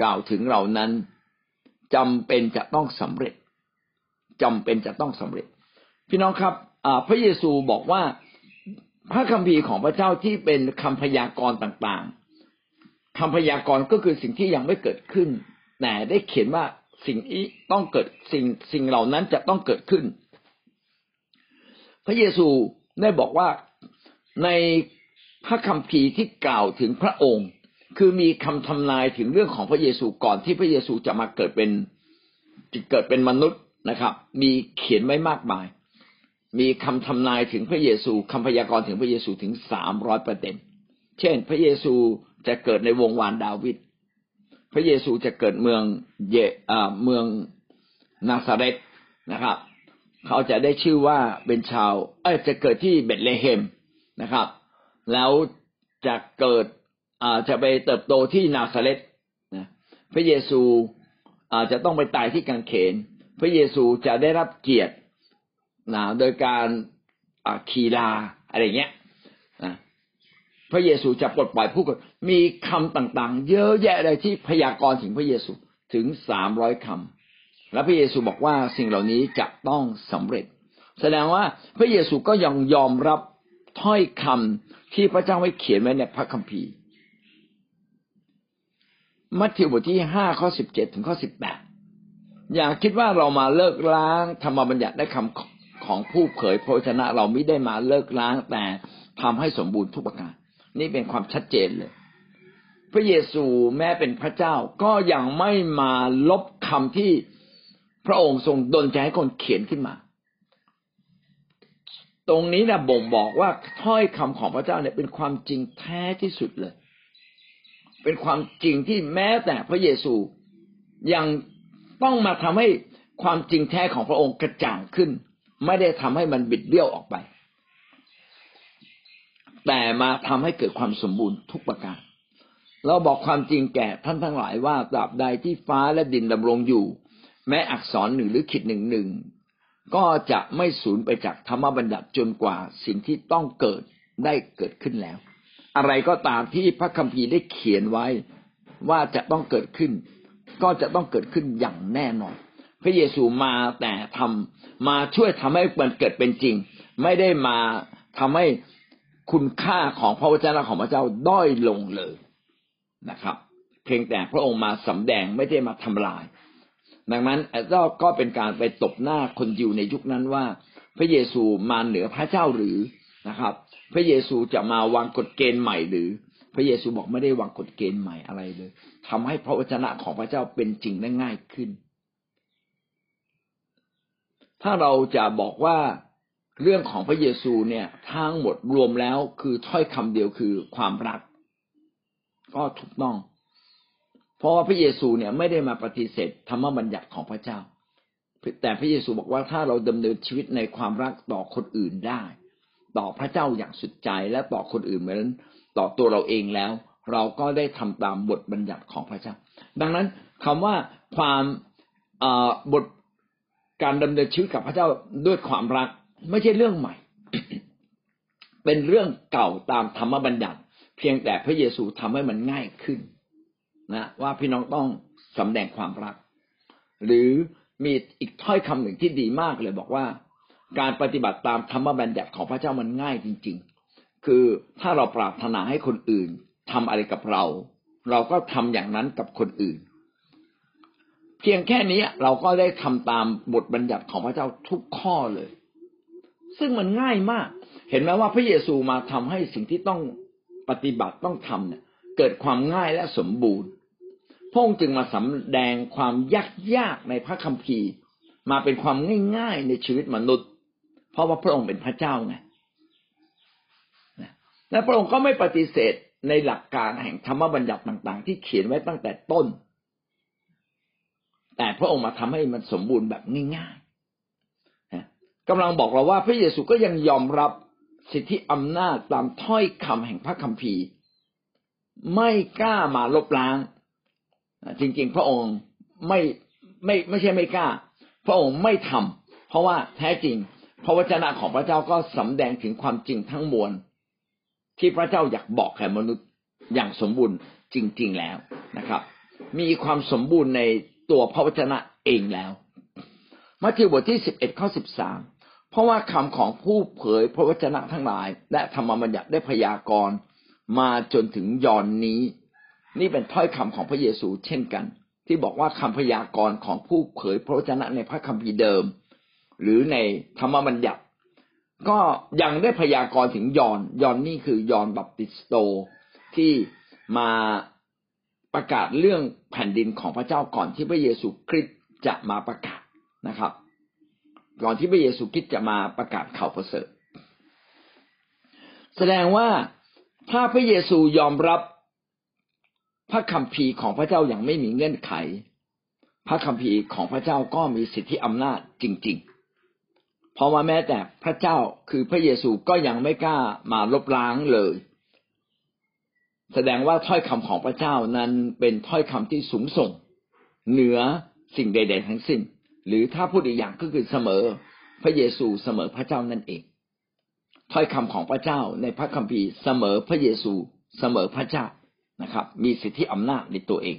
กล่าวถึงเรานั้นจำเป็นจะต้องสำเร็จ จำเป็นจะต้องสำเร็จ พี่น้องครับพระเยซูบอกว่าพระคัมภีร์ของพระเจ้าที่เป็นคำพยากรณ์ต่างๆคำพยากรณ์ก็คือสิ่งที่ยังไม่เกิดขึ้น แต่ได้เขียนว่าสิ่งนี้ต้องเกิดสิ่งสิ่งเหล่านั้นจะต้องเกิดขึ้น พระเยซูได้บอกว่าในพระคัมภีร์ที่กล่าวถึงพระองค์ คือมีคำทำนายถึงเรื่องของพระเยซูก่อนที่พระเยซูจะมาเกิดเป็นเกิดเป็นมนุษย์ นะครับ มีเขียนไว้มากมาย มีคำทำนายถึงพระเยซูคำพยากรณ์ถึงพระเยซูถึงสามร้อยเปอระเด็นเช่น พระเยซูจะเกิดในวงวานดาวิดพระเยซูจะเกิดเมืองเยเมืองนาซาเรตนะครับ เขาจะได้ชื่อว่าเป็นชาว เอ้จะเกิดที่เบตเลเฮมนะครับ แล้วจะเกิดจะไปเติบโตที่นาซาเรตนะพระเยซูอาจจะต้องไปตายที่กังเขน พระเยซูจะได้รับเกียรตินะโดยการคีลาอะไรเงี้ยนะพระเยซูจะปลดปล่อยผู้คนมีคำต่างๆ เยอะแยะเลยที่พยากรณ์ถึงพระเยซูถึงสามร้อยคำและพระเยซูบอกว่าสิ่งเหล่านี้จะต้องสำเร็จ แสดงว่าพระเยซูก็ยังยอมรับถ้อยคำที่พระเจ้าไว้เขียนไว้ในพระคัมภีร์ มัทธิวบทที่ห้าข้อสิบเจ็ดถึงข้อสิบแปด อย่าคิดว่าเรามาเลิกล้างธรรมบัญญัติได้คำของผู้เผยพระชนะ เราไม่ได้มาเลิกล้างแต่ทำให้สมบูรณ์ทุกประการ นี่เป็นความชัดเจนเลย พระเยซูแม้เป็นพระเจ้าก็ยังไม่มาลบคำที่พระองค์ทรงดลใจให้คนเขียนขึ้นมา ตรงนี้นะบ่งบอกว่าถ้อยคำของพระเจ้าเนี่ยเป็นความจริงแท้ที่สุดเลย เป็นความจริงที่แม้แต่พระเยซูยัง ต้องมาทำให้ความจริงแท้ของพระองค์กระจ่างขึ้น ไม่ได้ทำให้มันบิดเบี้ยวออกไป แต่มาทำให้เกิดความสมบูรณ์ทุกประการ เราบอกความจริงแก่ท่านทั้งหลายว่าตราบใดที่ฟ้าและดินดำรงอยู่ แม้อักษรหนึ่งหรือขีดหนึ่งหนึ่งก็จะไม่สูญไปจากธรรมบัญญัติจนกว่าสิ่งที่ต้องเกิดได้เกิดขึ้นแล้ว อะไรก็ตามที่พระคัมภีร์ได้เขียนไว้ว่าจะต้องเกิดขึ้น ก็จะต้องเกิดขึ้นอย่างแน่นอน พระเยซูมาแต่ทำมาช่วยทำให้มันเกิดเป็นจริง ไม่ได้มาทำให้คุณค่าของพระวจนะของพระเจ้าด้อยลงเลยนะครับ เพียงแต่พระองค์มาสำแดงไม่ได้มาทำลาย ดังนั้นก็เป็นการไปตบหน้าคนยิวในยุคนั้นว่า พระเยซูมาเหนือพระเจ้าหรือนะครับ พระเยซูจะมาวางกฎเกณฑ์ใหม่หรือ พระเยซูบอกไม่ได้วางกฎเกณฑ์ใหม่อะไรเลยทำให้พระวจนะของพระเจ้าเป็นจริงได้ง่ายขึ้น ถ้าเราจะบอกว่าเรื่องของพระเยซูเนี่ยทั้งหมดรวมแล้วคือถ้อยคำเดียวคือความรัก ก็ถูกต้อง เพราะว่าพระเยซูเนี่ยไม่ได้มาปฏิเสธธรรมบัญญัติของพระเจ้า แต่พระเยซูบอกว่าถ้าเราดำเนินชีวิตในความรักต่อคนอื่นได้ ต่อพระเจ้าอย่างสุดใจและต่อคนอื่นเหมือน ต่อตัวเราเองแล้ว เราก็ได้ทำตามบทบัญญัติของพระเจ้า ดังนั้นคำว่าความบทการดำเนินชีวิตกับพระเจ้าด้วยความรัก ไม่ใช่เรื่องใหม่ เป็นเรื่องเก่าตามธรรมบัญญัติ เพียงแต่พระเยซูทำให้มันง่ายขึ้นนะว่าพี่น้องต้องสำแดงความรัก หรือมีอีกถ้อยคำหนึ่งที่ดีมากเลยบอกว่า การปฏิบัติตามธรรมบัญญัติของพระเจ้ามันง่ายจริง คือถ้าเราปรารถนาให้คนอื่นทำอะไรกับเรา เราก็ทำอย่างนั้นกับคนอื่น เพียงแค่นี้เราก็ได้ทำตามบทบัญญัติของพระเจ้าทุกข้อเลย ซึ่งมันง่ายมาก เห็นไหมว่าพระเยซูมาทำให้สิ่งที่ต้องปฏิบัติต้องทำเนี่ยเกิดความง่ายและสมบูรณ์พระองค์จึงมาสำแดงความยากยากในพระคัมภีร์ มาเป็นความง่ายๆในชีวิตมนุษย์ เพราะว่าพระองค์เป็นพระเจ้าไง และพระองค์ก็ไม่ปฏิเสธในหลักการแห่งธรรมบัญญัติต่าง ๆ ที่เขียนไว้ตั้งแต่ต้น แต่พระองค์มาทำให้มันสมบูรณ์แบบง่ายๆกำลังบอกเราว่าพระเยซูก็ยังยอมรับสิทธิอำนาจตามถ้อยคำแห่งพระคัมภีร์ ไม่กล้ามาลบล้าง จริงๆ พระองค์ไม่ไม่ไม่ใช่ไม่กล้า พระองค์ไม่ทำเพราะว่าแท้จริง พระวจนะของพระเจ้าก็สำแดงถึงความจริงทั้งมวล ที่พระเจ้าอยากบอกแก่มนุษย์อย่างสมบูรณ์จริง ๆแล้วนะครับ มีความสมบูรณ์ในตัวพระวจนะเองแล้วมัทธิวบทที่สิบเอ็ดข้อสิบสามเพราะว่าคำของผู้เผยพระวจนะทั้งหลาย และธรรมบัญญัติได้พยากรณ์มาจนถึงยอนนี้ นี่เป็นถ้อยคำของพระเยซูเช่นกัน ที่บอกว่าคำพยากรณ์ของผู้เผยพระวจนะในพระคัมภีร์เดิม หรือในธรรมบัญญัติ ก็ยังได้พยากรณ์ถึงยอนยอนนี่คือยอนบัพติสโตที่มาประกาศเรื่องแผ่นดินของพระเจ้าก่อนที่พระเยซูคริสต์จะมาประกาศนะครับ ก่อนที่พระเยซูคริสต์จะมาประกาศข่าวประเสริฐ แสดงว่าถ้าพระเยซูยอมรับพระคัมภีร์ของพระเจ้าอย่างไม่มีเงื่อนไข พระคัมภีร์ของพระเจ้าก็มีสิทธิอำนาจจริง ๆ ราะว่าแม้แต่พระเจ้าคือพระเยซูก็ยังไม่กล้ามาลบล้างเลย แสดงว่าถ้อยคำของพระเจ้านั้นเป็นถ้อยคำที่สูงส่ง เหนือสิ่งใด ๆ ทั้งสิ้น หรือถ้าพูดอีกอย่างก็คือเสมอพระเยซูเสมอพระเจ้านั่นเอง ถ้อยคำของพระเจ้าในพระคัมภีร์เสมอพระเยซูเสมอพระเจ้านะครับ มีสิทธิอำนาจในตัวเอง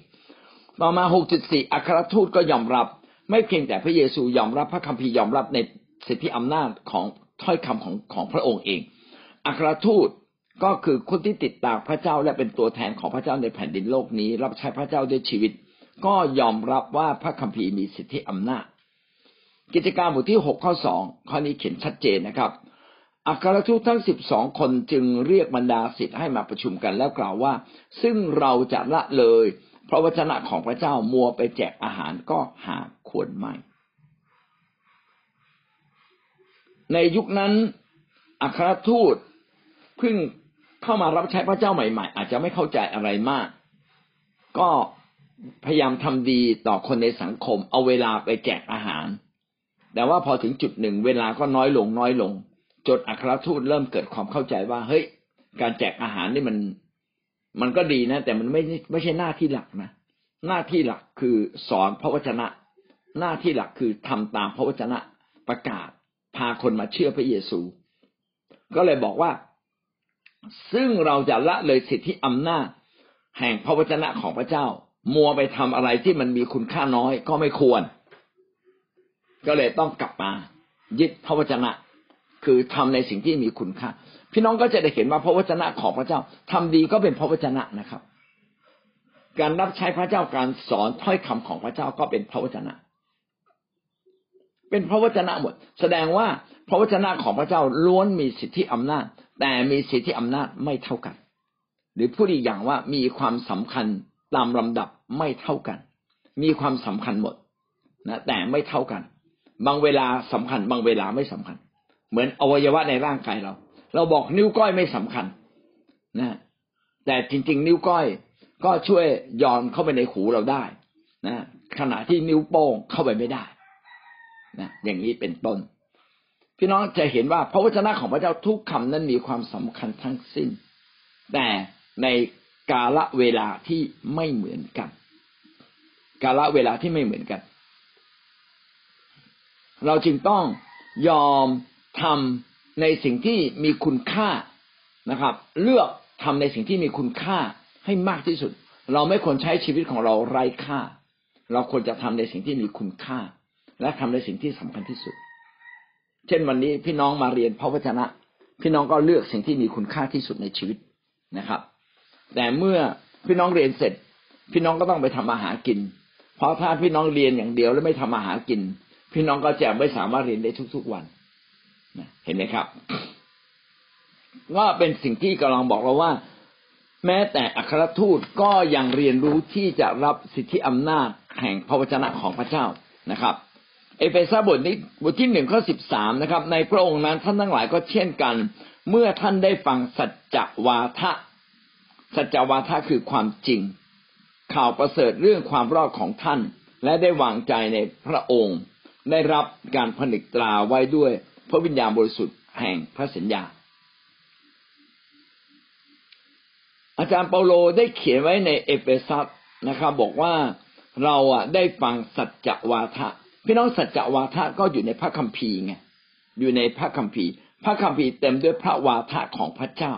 ต่อมา 6.4 อัครทูตก็ยอมรับ ไม่เพียงแต่พระเยซูยอมรับพระคัมภีร์ยอมรับใน สิทธิอำนาจของถ้อยคำของของพระองค์เอง อัครทูตก็คือคนที่ติดตามพระเจ้าและเป็นตัวแทนของพระเจ้าในแผ่นดินโลกนี้ รับใช้พระเจ้าด้วยชีวิต ก็ยอมรับว่าพระคัมภีร์มีสิทธิอำนาจ กิจการบทที่หกข้อสองข้อนี้เขียนชัดเจนนะครับอัครทูตทั้งสิบสองคนจึงเรียกบรรดาสิทธิ์ให้มาประชุมกันแล้วกล่าวว่า ซึ่งเราจะละเลย พระวจนะของพระเจ้ามัวไปแจกอาหารก็หาควรไม่ ในยุคนั้นอัครทูตเพิ่งเข้ามารับใช้พระเจ้าใหม่ ๆ อาจจะไม่เข้าใจอะไรมาก ก็พยายามทำดีต่อคนในสังคม เอาเวลาไปแจกอาหาร แต่ว่าพอถึงจุดหนึ่งเวลาก็น้อยลงน้อยลง จนอัครทูตเริ่มเกิดความเข้าใจว่า เฮ้ย การแจกอาหารนี่มัน มันก็ดีนะ แต่มันไม่ไม่ใช่หน้าที่หลักนะหน้าที่หลักคือสอนพระวจนะ หน้าที่หลักคือทำตามพระวจนะประกาศาคนมาเชื่อพระเยซู ก็เลยบอกว่า ซึ่งเราจะละเลยสิทธิอำนาจ แห่งพระวจนะของพระเจ้า มัวไปทำอะไรที่มันมีคุณค่าน้อยก็ไม่ควร ก็เลยต้องกลับมา ยึดพระวจนะ คือทำในสิ่งที่มีคุณค่า พี่น้องก็จะได้เห็นว่าพระวจนะของพระเจ้าทำดีก็เป็นพระวจนะนะครับ การรับใช้พระเจ้าการสอนถ้อยคำของพระเจ้าก็เป็นพระวจนะ เป็นพระวจนะหมด แสดงว่าพระวจนะของพระเจ้าล้วนมีสิทธิอำนาจ แต่มีสิทธิอำนาจไม่เท่ากัน หรือพูดอีกอย่างว่ามีความสำคัญตามลำดับไม่เท่ากัน มีความสำคัญหมดนะแต่ไม่เท่ากัน บางเวลาสำคัญ บางเวลาไม่สำคัญ เหมือนอวัยวะในร่างกายเรา เราบอกนิ้วก้อยไม่สำคัญนะแต่จริง ๆ นิ้วก้อยก็ช่วยย้อนเข้าไปในหูเราได้นะขณะที่นิ้วโป้งเข้าไปไม่ได้ นะอย่างนี้เป็นต้น พี่น้องจะเห็นว่าพระวจนะของพระเจ้าทุกคำนั้นมีความสำคัญทั้งสิ้น แต่ในกาละเวลาที่ไม่เหมือนกัน กาละเวลาที่ไม่เหมือนกัน เราจึงต้องยอมทำในสิ่งที่มีคุณค่านะครับ เลือกทำในสิ่งที่มีคุณค่าให้มากที่สุด เราไม่ควรใช้ชีวิตของเราไร้ค่า เราควรจะทำในสิ่งที่มีคุณค่า และทำในสิ่งที่สำคัญที่สุด เช่นวันนี้พี่น้องมาเรียนพระวจนะ พี่น้องก็เลือกสิ่งที่มีคุณค่าที่สุดในชีวิตนะครับ แต่เมื่อพี่น้องเรียนเสร็จ พี่น้องก็ต้องไปทำอาหารกิน เพราะถ้าพี่น้องเรียนอย่างเดียวแล้วไม่ทำอาหารกิน พี่น้องก็จะไม่สามารถเรียนได้ทุกๆวันเห็นไหมครับว่าเป็นสิ่งที่กำลังบอกเราว่า แม้แต่อัครทูตก็ยังเรียนรู้ที่จะรับสิทธิอำนาจแห่งพระวจนะของพระเจ้านะครับ เอเฟซัสบทนี้บทที่หนึ่งข้อสิบสามนะครับ ในพระองค์นั้นท่านทั้งหลายก็เช่นกัน เมื่อท่านได้ฟังสัจวาทะสัจวาทะคือความจริง ข่าวประเสริฐเรื่องความรอดของท่าน และได้วางใจในพระองค์ ได้รับการผนึกตราไว้ด้วยพระวิญญาณบริสุทธิ์แห่งพระสัญญา อาจารย์เปาโลได้เขียนไว้ในเอเฟซัสนะครับ บอกว่าเราอะได้ฟังสัจวาทะ พี่น้องสัจจวาทะก็อยู่ในพระคัมภีร์ไงอยู่ในพระคัมภีร์ พระคัมภีร์เต็มด้วยพระวาทะของพระเจ้า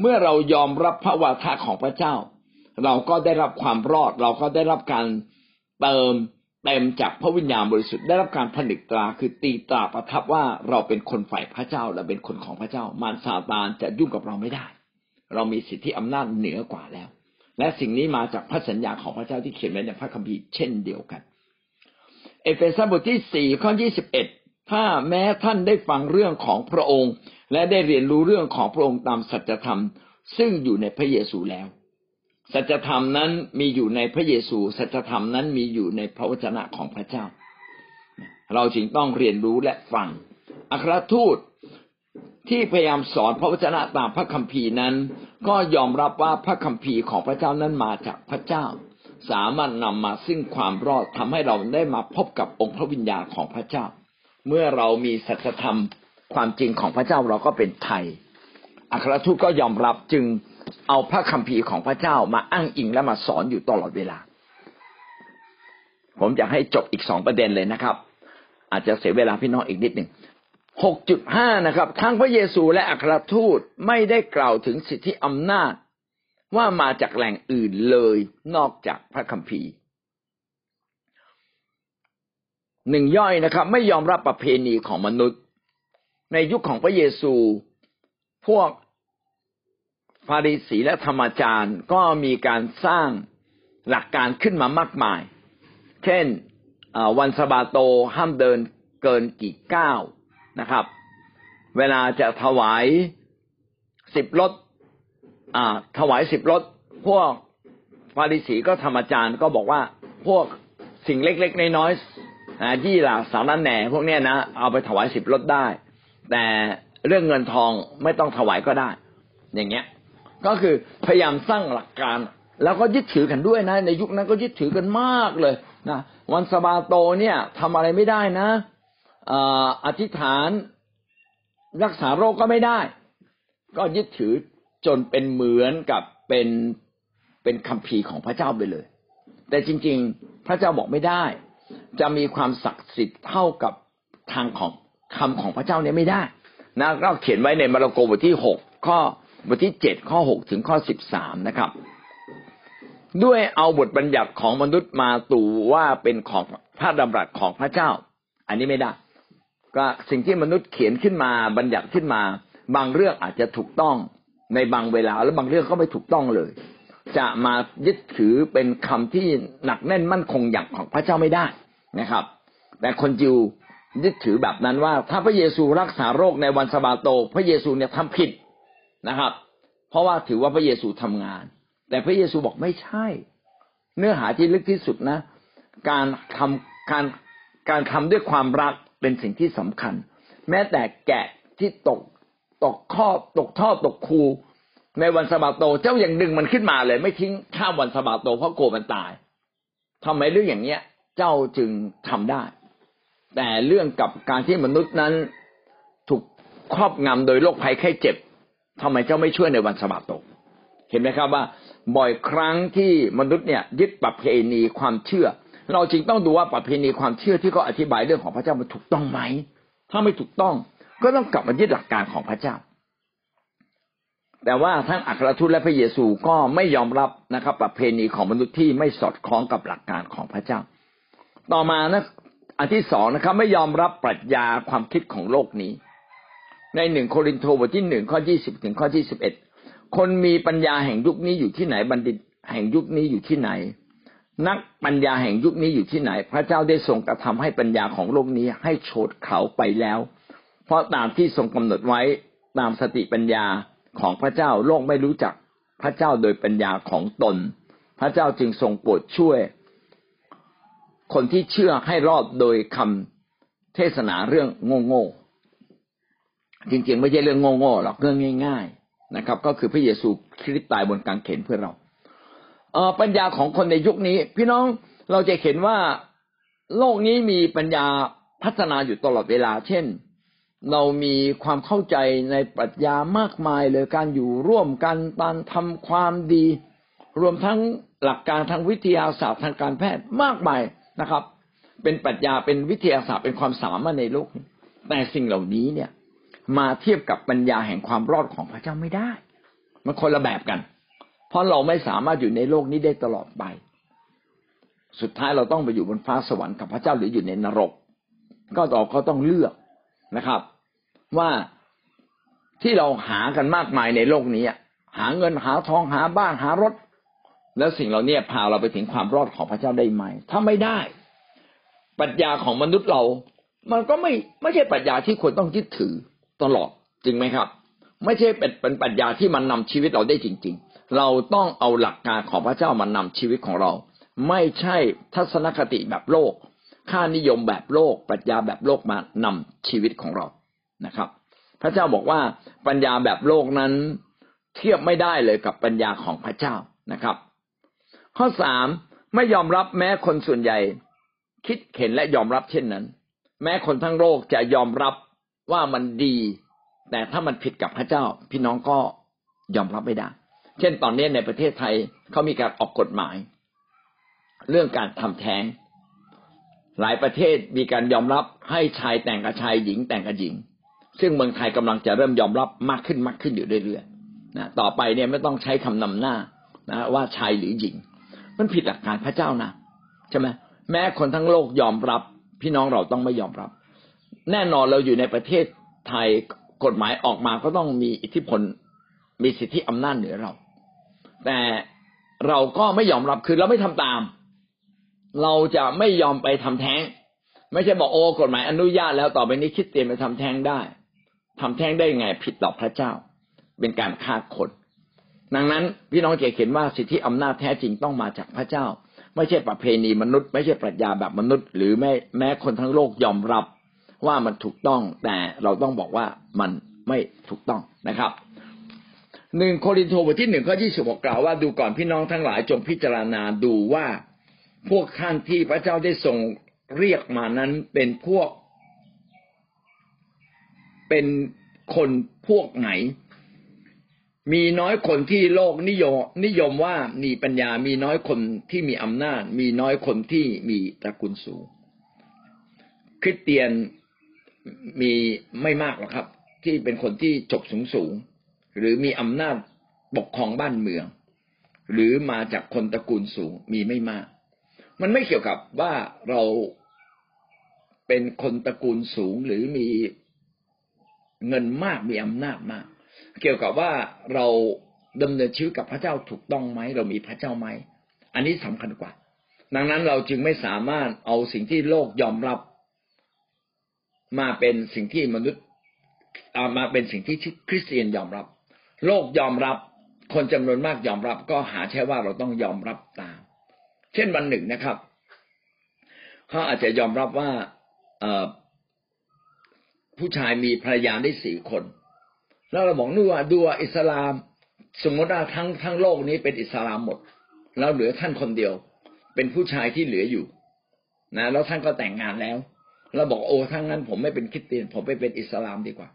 เมื่อเรายอมรับพระวาทะของพระเจ้า เราก็ได้รับความรอด เราก็ได้รับการเติมเต็มจากพระวิญญาณบริสุทธิ์ได้รับการผนึกตราคือตีตราประทับว่าเราเป็นคนฝ่ายพระเจ้าและเป็นคนของพระเจ้า มารซาตานจะยุ่งกับเราไม่ได้ เรามีสิทธิอำนาจเหนือกว่าแล้ว และสิ่งนี้มาจากพระสัญญาของพระเจ้าที่เขียนไว้ในพระคัมภีร์เช่นเดียวกัน เอเฟซัสบทที่สี่ข้อยี่สิบเอ็ดถ้าแม้ท่านได้ฟังเรื่องของพระองค์ และได้เรียนรู้เรื่องของพระองค์ตามสัจธรรม ซึ่งอยู่ในพระเยซูแล้ว สัจธรรมนั้นมีอยู่ในพระเยซู สัจธรรมนั้นมีอยู่ในพระวจนะของพระเจ้า เราจึงต้องเรียนรู้และฟัง อัครทูตที่พยายามสอนพระวจนะตามพระคัมภีร์นั้น ก็ยอมรับว่าพระคัมภีร์ของพระเจ้านั้นมาจากพระเจ้า สามารถนำมาซึ่งความรอดทำให้เราได้มาพบกับองค์พระวิญญาณของพระเจ้า เมื่อเรามีสัจธรรมความจริงของพระเจ้าเราก็เป็นไทย อัครทูตก็ยอมรับจึงเอาพระคัมภีร์ของพระเจ้ามาอ้างอิงและมาสอนอยู่ตลอดเวลา ผมอยากให้จบอีกสองประเด็นเลยนะครับ อาจจะเสียเวลาพี่น้องอีกนิดหนึ่งหกจุดห้านะครับทั้งพระเยซูและอัครทูตไม่ได้กล่าวถึงสิทธิอำนาจ ว่ามาจากแหล่งอื่นเลยนอกจากพระคัมภีร์หนึ่งย่อยนะครับ ไม่ยอมรับประเพณีของมนุษย์ ในยุคของพระเยซู พวกฟาริสีและธรรมจารย์ก็มีการสร้างหลักการขึ้นมามากมาย เช่นวันสบาโตห้ามเดินเกินกี่ก้าวนะครับ เวลาจะถวายสิบรถ อถวายสิบรถพวกฟาริสีก็ธรรมจารย์ก็บอกว่าพวกสิ่งเล็กๆน้อยๆยี่หลาสารแหน่ พวกเนี้ยนะเอาไปถวายสิบรถได้ แต่เรื่องเงินทองไม่ต้องถวายก็ได้ อย่างเงี้ย ก็คือพยายามสร้างหลักการ แล้วก็ยึดถือกันด้วยนะ ในยุคนั้นก็ยึดถือกันมากเลยนะวันสบาโตเนี่ยทำอะไรไม่ได้นะอธิษฐานรักษาโรคก็ไม่ได้ ก็ยึดถือ จนเป็นเหมือนกับเป็นเป็นคำพีของพระเจ้าไปเลย แต่จริง ๆ พระเจ้าบอกไม่ได้ จะมีความศักดิ์สิทธิ์เท่ากับทางของคำของพระเจ้าเนี่ยไม่ได้นะเราเขียนไว้ในมาระโกบทที่หกข้อบทที่เจ็ดข้อหกถึงข้อสิบสามนะครับ ด้วยเอาบทบัญญัติของมนุษย์มาตู่ว่าเป็นของพระดำรัสของพระเจ้า อันนี้ไม่ได้ ก็สิ่งที่มนุษย์เขียนขึ้นมาบัญญัติขึ้นมา บางเรื่องอาจจะถูกต้อง ในบางเวลาแล้วบางเรื่องก็ไม่ถูกต้องเลย จะมายึดถือเป็นคำที่หนักแน่นมั่นคงอย่างของพระเจ้าไม่ได้นะครับ แต่คนยิวยึดถือแบบนั้นว่า ถ้าพระเยซูรักษาโรคในวันสบาโต พระเยซูเนี่ยทำผิดนะครับ เพราะว่าถือว่าพระเยซูทำงาน แต่พระเยซูบอกไม่ใช่ เนื้อหาที่ลึกที่สุดนะ การทำการการทำด้วยความรักเป็นสิ่งที่สำคัญ แม้แต่แกะที่ตก ตกข้อตกท่อตกคูในวันสะบาโตเจ้ายังดึงมันขึ้นมาเลย ไม่ทิ้งข้ามวันสะบาโตเพราะกลัวมันตายทำไมเรื่องอย่างเนี้ย เจ้าจึงทำได้ แต่เรื่องกับการที่มนุษย์นั้นถูกครอบงำโดยโรคภัยไข้เจ็บทำไมเจ้าไม่ช่วยในวันสะบาโต เห็นไหมครับว่า บ่อยครั้งที่มนุษย์เนี่ย ยึดประเพณีความเชื่อ เราจรึงต้องดูว่าประเพณีความเชื่อที่เขาอธิบายเรื่องของพระเจ้ามันถูกต้องไหม ถ้าไม่ถูกต้อง ก็ต้องกลับมายึดหลักการของพระเจ้า แต่ว่าทั้งอัครทูตและพระเยซูก็ไม่ยอมรับนะครับ ประเพณีของมนุษย์ที่ไม่สอดคล้องกับหลักการของพระเจ้า ต่อมานะอันที่สองนะครับ ไม่ยอมรับปรัชญาความคิดของโลกนี้ ในหนึ่งโครินโตบทที่หนึ่งข้อยี่สิบถึงข้อที่สิบเอ็ดคนมีปัญญาแห่งยุคนี้อยู่ที่ไหนบัณฑิตแห่งยุคนี้อยู่ที่ไหน นักปัญญาแห่งยุคนี้อยู่ที่ไหน พระเจ้าได้ทรงกระทำให้ปัญญาของโลกนี้ให้โฉดเขาไปแล้ว เพราะตามที่ทรงกำหนดไว้ตามสติปัญญาของพระเจ้าโลกไม่รู้จักพระเจ้าโดยปัญญาของตน พระเจ้าจึงทรงโปรดช่วย คนที่เชื่อให้รอดโดยคำเทศนาเรื่องโง่ๆจริงๆ ไม่ใช่เรื่องโง่ๆหรอกเรื่องง่าย ๆนะครับ ก็คือพระเยซูคริสต์ตายบนกางเขนเพื่อเราปัญญาของคนในยุคนี้ พี่น้องเราจะเห็นว่าโลกนี้มีปัญญาพัฒนาอยู่ตลอดเวลา เช่น เรามีความเข้าใจในปรัชญามากมายเลยการอยู่ร่วมกันการทำความดี รวมทั้งหลักการทางวิทยาศาสตร์ทางการแพทย์มากมายนะครับ เป็นปรัชญาเป็นวิทยาศาสตร์เป็นความสามารถในโลก แต่สิ่งเหล่านี้เนี่ย มาเทียบกับปัญญาแห่งความรอดของพระเจ้าไม่ได้ มันคนละแบบกัน เพราะเราไม่สามารถอยู่ในโลกนี้ได้ตลอดไป สุดท้ายเราต้องไปอยู่บนฟ้าสวรรค์กับพระเจ้าหรืออยู่ในนรก ก็ต่อก็ต้องเลือก นะครับ ว่าที่เราหากันมากมายในโลกนี้หาเงินหาทองหาบ้านหารถ แล้วสิ่งเหล่านี้พาเราไปถึงความรอดของพระเจ้าได้ไหม ถ้าไม่ได้ปัญญาของมนุษย์เรา มันก็ไม่ไม่ใช่ปรัชญาที่ควรต้องยึดถือตลอดจริงไหมครับ ไม่ใช่เป็นเป็นปรัชญาที่มันนำชีวิตเราได้จริง ๆ เราต้องเอาหลักการของพระเจ้ามานำชีวิตของเรา ไม่ใช่ทัศนคติแบบโลก ค่านิยมแบบโลกปรัชญาแบบโลกมานำชีวิตของเรานะครับ พระเจ้าบอกว่าปัญญาแบบโลกนั้นเทียบไม่ได้เลยกับปัญญาของพระเจ้านะครับ ข้อสามไม่ยอมรับแม้คนส่วนใหญ่ คิดเห็นและยอมรับเช่นนั้น แม้คนทั้งโลกจะยอมรับว่ามันดี แต่ถ้ามันผิดกับพระเจ้า พี่น้องก็ยอมรับไม่ได้ เช่นตอนนี้ในประเทศไทยเขามีการออกกฎหมาย เรื่องการทำแท้ง หลายประเทศมีการยอมรับให้ชายแต่งกับชายหญิงแต่งกับหญิง ซึ่งเมืองไทยกำลังจะเริ่มยอมรับมากขึ้นมากขึ้นอยู่เรื่อยๆนะต่อไปเนี่ยไม่ต้องใช้คำนำหน้านะว่าชายหรือหญิง มันผิดหลักการพระเจ้านะใช่ไหมแม้คนทั้งโลกยอมรับ พี่น้องเราต้องไม่ยอมรับ แน่นอนเราอยู่ในประเทศไทยกฎหมายออกมาก็ต้องมีอิทธิพลมีสิทธิอำนาจเหนือเรา แต่เราก็ไม่ยอมรับคือเราไม่ทำตาม เราจะไม่ยอมไปทำแท้ง ไม่ใช่บอกโอ้กฎหมายอนุญาตแล้วต่อไปนี้คิดเตียนไปทำแท้งได้ทำแท้งได้ไงผิดต่อพระเจ้า เป็นการฆ่าคน ดังนั้นพี่น้องจะเห็นว่าสิทธิอำนาจแท้จริงต้องมาจากพระเจ้า ไม่ใช่ประเพณีมนุษย์ ไม่ใช่ปรัชญาแบบมนุษย์ หรือแม้แม้คนทั้งโลกยอมรับว่ามันถูกต้องแต่เราต้องบอกว่ามันไม่ถูกต้องนะครับหนึ่งโครินธ์บทที่หนึ่งข้อยี่สิบหกกล่าวว่าดูก่อนพี่น้องทั้งหลายจงพิจารณาดูว่า พวกท่านที่พระเจ้าได้ทรงเรียกมานั้นเป็นพวก เป็นคนพวกไหน มีน้อยคนที่โลกนิยม นิยมว่ามีปัญญามีน้อยคนที่มีอำนาจ มีน้อยคนที่มีตระกูลสูง คริสเตียนมีไม่มากหรอกครับ ที่เป็นคนที่จบสูงสูงหรือมีอำนาจปกครองบ้านเมือง หรือมาจากคนตระกูลสูงมีไม่มาก มันไม่เกี่ยวกับว่าเราเป็นคนตระกูลสูงหรือมีเงินมากมีอำนาจมาก เกี่ยวกับว่าเราดำเนินชีวิตกับพระเจ้าถูกต้องไหมเรามีพระเจ้าไหมอันนี้สำคัญกว่า ดังนั้นเราจึงไม่สามารถเอาสิ่งที่โลกยอมรับ มาเป็นสิ่งที่มนุษย์มาเป็นสิ่งที่คริสเตียนยอมรับ โลกยอมรับ คนจำนวนมากยอมรับ ก็หาใช่ว่าเราต้องยอมรับตาม เช่นวันหนึ่งนะครับเขาอาจจะยอมรับว่าผู้ชายมีภรรยาได้สี่คน แล้วเราบอกนู่นว่าดูว่าอิสลาม สมมติว่าทั้งทั้งโลกนี้เป็นอิสลามหมด แล้วเหลือท่านคนเดียว เป็นผู้ชายที่เหลืออยู่ นะ แล้วท่านก็แต่งงานแล้วเราบอกโอ้ทั้งนั้น ผมไม่เป็นคริสเตียน ผมไปเป็นอิสลามดีกว่า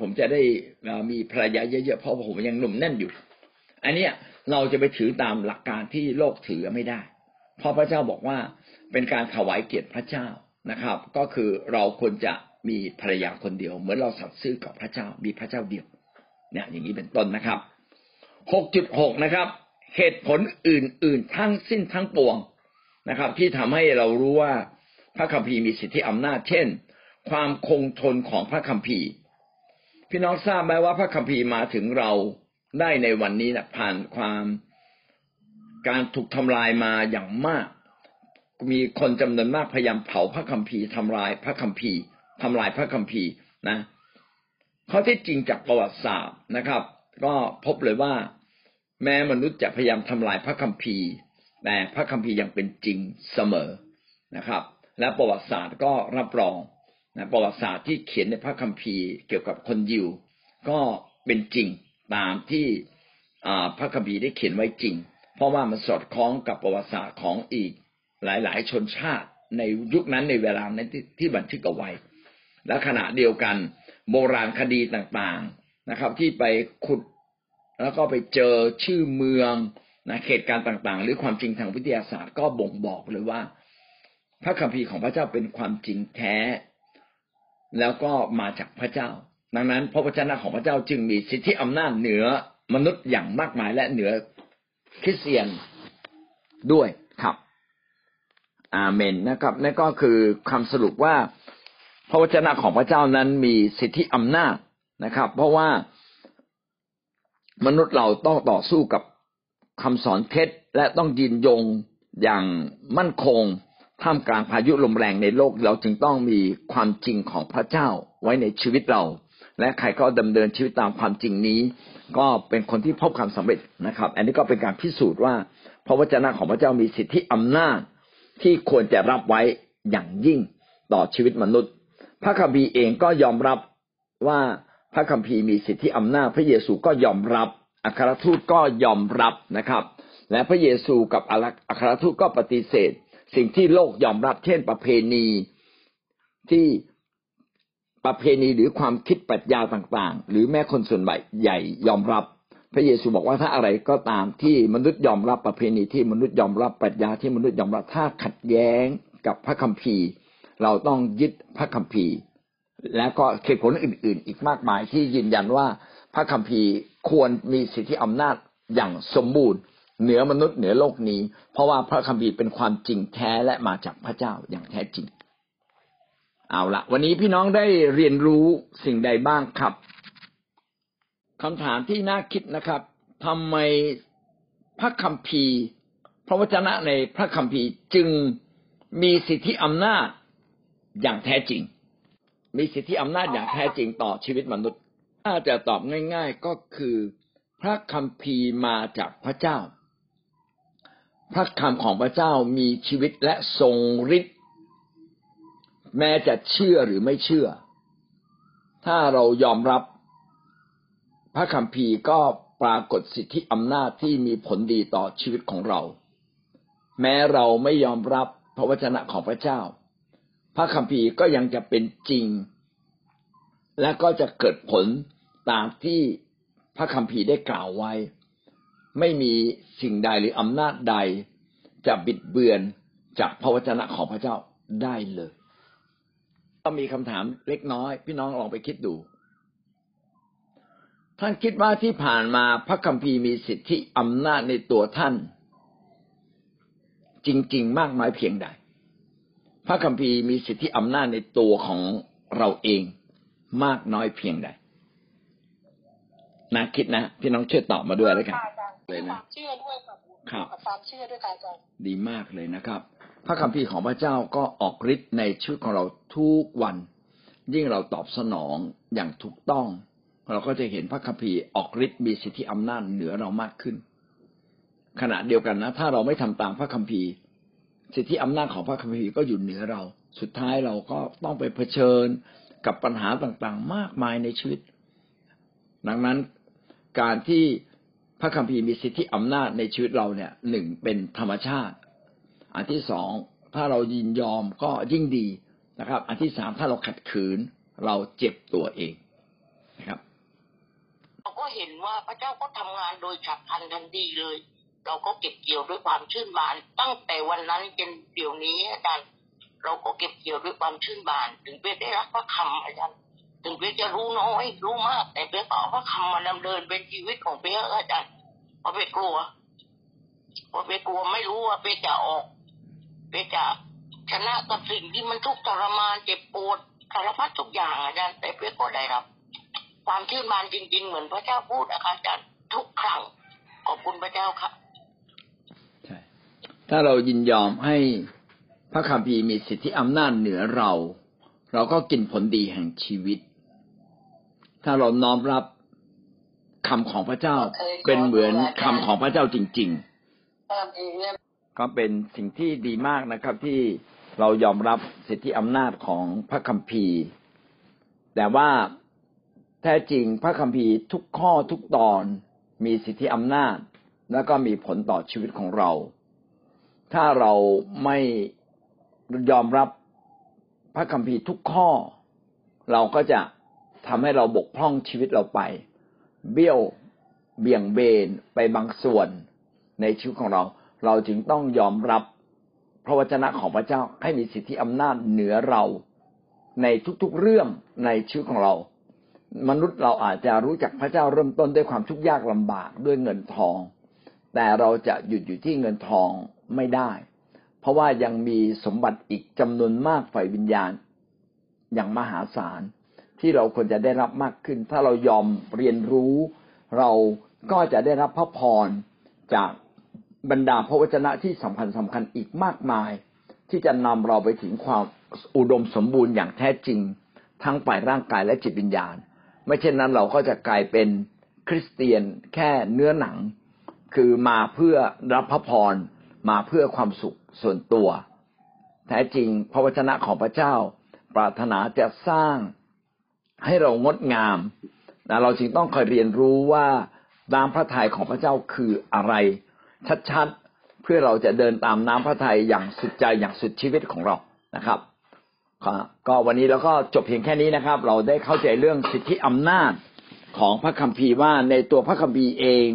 ผมจะได้มีภรรยาเยอะๆเพราะผมยังหนุ่มแน่นอยู่ อันนี้เราจะไปถือตามหลักการที่โลกถือไม่ได้ เพราะพระเจ้าบอกว่าเป็นการถวายเกียรติพระเจ้านะครับ ก็คือเราควรจะมีภรรยาคนเดียว เหมือนเราสัตย์ซื่อกับพระเจ้ามีพระเจ้าเดียว เนี่ย อย่างนี้เป็นต้นนะครับหกจุดหกนะครับ เหตุผลอื่น ๆ ทั้งสิ้นทั้งปวงนะครับ ที่ทำให้เรารู้ว่าพระคัมภีร์มีสิทธิอำนาจ เช่น ความคงทนของพระคัมภีร์ พี่น้องทราบไหมว่าพระคัมภีร์มาถึงเราได้ในวันนี้นะผ่านความ การถูกทำลายมาอย่างมาก มีคนจำนวนมากพยายามเผาพระคัมภีร์ทำลายพระคัมภีร์ทำลายพระคัมภีร์นะข้อที่จริงจากประวัติศาสตร์นะครับ ก็พบเลยว่า แม้มนุษย์จะพยายามทำลายพระคัมภีร์แต่พระคัมภีร์ยังเป็นจริงเสมอนะครับ และประวัติศาสตร์ก็รับรองนะประวัติศาสตร์ที่เขียนในพระคัมภีร์เกี่ยวกับคนยิว ก็เป็นจริงตามที่พระคัมภีร์ได้เขียนไว้จริง เพราะว่ามันสอดคล้องกับประวัติศาสตร์ของอีกหลาย ๆ ชนชาติในยุคนั้นในเวลานั้นที่บันทึกเอาไว้ และขณะเดียวกัน โบราณคดีต่างๆนะครับ ที่ไปขุดแล้วก็ไปเจอชื่อเมืองนะเหตุการณ์ต่างๆ หรือความจริงทางวิทยาศาสตร์ก็บ่งบอกเลยว่า พระคัมภีร์ของพระเจ้าเป็นความจริงแท้ แล้วก็มาจากพระเจ้า ดังนั้น พระวจนะของพระเจ้าจึงมีสิทธิอำนาจเหนือมนุษย์อย่างมากมายและเหนือ คริสเตียนด้วยครับ อาเมนนะครับนั่นก็คือคำสรุปว่าพระวจนะของพระเจ้านั้นมีสิทธิอำนาจนะครับ เพราะว่ามนุษย์เราต้องต่อสู้กับคำสอนเท็จและต้องยืนยงอย่างมั่นคงท่ามกลางพายุลมแรงในโลกเราจึงต้องมีความจริงของพระเจ้าไว้ในชีวิตเรา และใครก็ดำเนินชีวิตตามความจริงนี้ ก็เป็นคนที่พบความสำเร็จนะครับ อันนี้ก็เป็นการพิสูจน์ว่า พระวจนะของพระเจ้ามีสิทธิอำนาจที่ควรจะรับไว้อย่างยิ่งต่อชีวิตมนุษย์ พระคัมภีร์เองก็ยอมรับว่าพระคัมภีร์มีสิทธิอำนาจ พระเยซูก็ยอมรับ อัครทูตก็ยอมรับนะครับ และพระเยซูกับอัครทูตก็ปฏิเสธ สิ่งที่โลกยอมรับเช่นประเพณีที่ ประเพณีหรือความคิดปรัชญาต่างๆ หรือแม้คนส่วนใหญ่ยอมรับ พระเยซูบอกว่าถ้าอะไรก็ตามที่มนุษย์ยอมรับประเพณีที่มนุษย์ยอมรับปรัชญาที่มนุษย์ยอมรับถ้าขัดแย้งกับพระคัมภีร์ เราต้องยึดพระคัมภีร์ และก็เหตุผลอื่น ๆ อีกมากมายที่ยืนยันว่าพระคัมภีร์ควรมีสิทธิอำนาจอย่างสมบูรณ์เหนือมนุษย์เหนือโลกนี้ เพราะว่าพระคัมภีร์เป็นความจริงแท้และมาจากพระเจ้าอย่างแท้จริง เอาละวันนี้พี่น้องได้เรียนรู้สิ่งใดบ้างครับคำถามที่น่าคิดนะครับทำไมพระคัมภีร์ พระวจนะในพระคัมภีร์จึงมีสิทธิอำนาจอย่างแท้จริง มีสิทธิอำนาจอย่างแท้จริงต่อชีวิตมนุษย์ ถ้าจะตอบง่าย ๆก็คือพระคัมภีร์มาจากพระเจ้า พระคำของพระเจ้ามีชีวิตและทรงฤทธิ์ แม้จะเชื่อหรือไม่เชื่อ ถ้าเรายอมรับ พระคัมภีร์ก็ปรากฏสิทธิอำนาจที่มีผลดีต่อชีวิตของเรา แม้เราไม่ยอมรับพระวจนะของพระเจ้า พระคัมภีร์ก็ยังจะเป็นจริง และก็จะเกิดผลตามที่พระคัมภีร์ได้กล่าวไว้ ไม่มีสิ่งใดหรืออำนาจใดจะบิดเบือนจากพระวจนะของพระเจ้าได้เลย ก็มีคำถามเล็กน้อย พี่น้องลองไปคิดดู ท่านคิดว่าที่ผ่านมาพระคัมภีร์มีสิทธิอำนาจในตัวท่าน จริง ๆ มากมายเพียงใด พระคัมภีร์มีสิทธิอำนาจในตัวของเราเองมากน้อยเพียงใดนะคิดนะพี่น้องช่วยตอบมาด้วยแล้วกันเลยนะเชื่อด้วยครับครับกับความเชื่อด้วยค่ะอาจารย์ดีมากเลยนะครับ พระคัมภีร์ของพระเจ้าก็ออกฤทธิ์ในชีวิตของเราทุกวัน ยิ่งเราตอบสนองอย่างถูกต้อง เราก็จะเห็นพระคัมภีร์ออกฤทธิ์มีสิทธิอำนาจเหนือเรามากขึ้น ขณะเดียวกันนะ ถ้าเราไม่ทำตามพระคัมภีร์ สิทธิอำนาจของพระคัมภีร์ก็อยู่เหนือเรา สุดท้ายเราก็ต้องไปเผชิญกับปัญหาต่างๆ มากมายในชีวิต ดังนั้นการที่พระคัมภีร์มีสิทธิอำนาจในชีวิตเราเนี่ยหนึ่งเป็นธรรมชาติ อันที่สองถ้าเรายินยอมก็ยิ่งดีนะครับ อันที่สามถ้าเราขัดขืน เราเจ็บตัวเองนะครับเราก็เห็นว่าพระเจ้าก็ทำงานโดยฉับพลันทันทีเลย เราก็เก็บเกี่ยวด้วยความชื่นบาน ตั้งแต่วันนั้นจนเดี๋ยวนี้อาจารย์เราก็เก็บเกี่ยวด้วยความชื่นบาน ถึงเป๊ได้รับพระคำอาจารย์ถึงเป๊จะรู้น้อยรู้มาก แต่เป๊ก็เอาพระคำมาดำเนินเป็นชีวิตของเป๊อาจารย์เพราะเป๊กลัวเพราะเป๊กลัวไม่รู้ว่าเป๊จะออก เป๊จะชนะกับสิ่งที่มันทุกข์ทรมานเจ็บปวดสารพัดทุกอย่างอาจารย์แต่เป๊ก็ได้รับ ความชื่นบานจริง ๆ เหมือนพระเจ้าพูดนะคะอาจารย์ทุกครั้งขอบคุณพระเจ้าค่ะใช่ถ้าเรายินยอมให้พระคัมภีร์มีสิทธิอำนาจเหนือเรา เราก็กินผลดีแห่งชีวิต ถ้าเราน้อมรับคำของพระเจ้าเป็นเหมือนคำของพระเจ้าจริง ๆ ก็เป็นสิ่งที่ดีมากนะครับ ที่เรายอมรับสิทธิอำนาจของพระคัมภีร์ แต่ว่าแท้จริงพระคัมภีร์ทุกข้อทุกตอนมีสิทธิอำนาจ แล้วก็มีผลต่อชีวิตของเรา ถ้าเราไม่ยอมรับพระคัมภีร์ทุกข้อ เราก็จะทำให้เราบกพร่องชีวิตเราไป เบี้ยวเบี่ยงเบนไปบางส่วนในชีวิตของเรา เราจึงต้องยอมรับพระวจนะของพระเจ้าให้มีสิทธิอำนาจเหนือเราในทุกๆเรื่องในชีวิตของเรา มนุษย์เราอาจจะรู้จักพระเจ้าเริ่มต้นด้วยความทุกข์ยากลำบากด้วยเงินทอง แต่เราจะหยุดอยู่ที่เงินทองไม่ได้ เพราะว่ายังมีสมบัติอีกจำนวนมากฝ่ายวิญญาณ อย่างมหาศาลที่เราควรจะได้รับมากขึ้น ถ้าเรายอมเรียนรู้ เราก็จะได้รับพระพรจาก บรรดาพระวจนะที่สำคัญสำคัญอีกมากมาย ที่จะนำเราไปถึงความอุดมสมบูรณ์อย่างแท้จริง ทั้งฝ่ายร่างกายและจิตวิญญาณ ไม่เช่นนั้นเราก็จะกลายเป็นคริสเตียนแค่เนื้อหนัง คือมาเพื่อรับพระพรมาเพื่อความสุขส่วนตัว แท้จริงพระวจนะของพระเจ้า ปรารถนาจะสร้างให้เรางดงามนะเราจึงต้องคอยเรียนรู้ว่าน้ำพระทัยของพระเจ้าคืออะไร ชัดๆ เพื่อเราจะเดินตามน้ำพระทัยอย่างสุดใจอย่างสุดชีวิตของเรานะครับก็วันนี้เราก็จบเพียงแค่นี้นะครับ เราได้เข้าใจเรื่องสิทธิอำนาจของพระคัมภีร์ว่าในตัวพระคัมภีร์เอง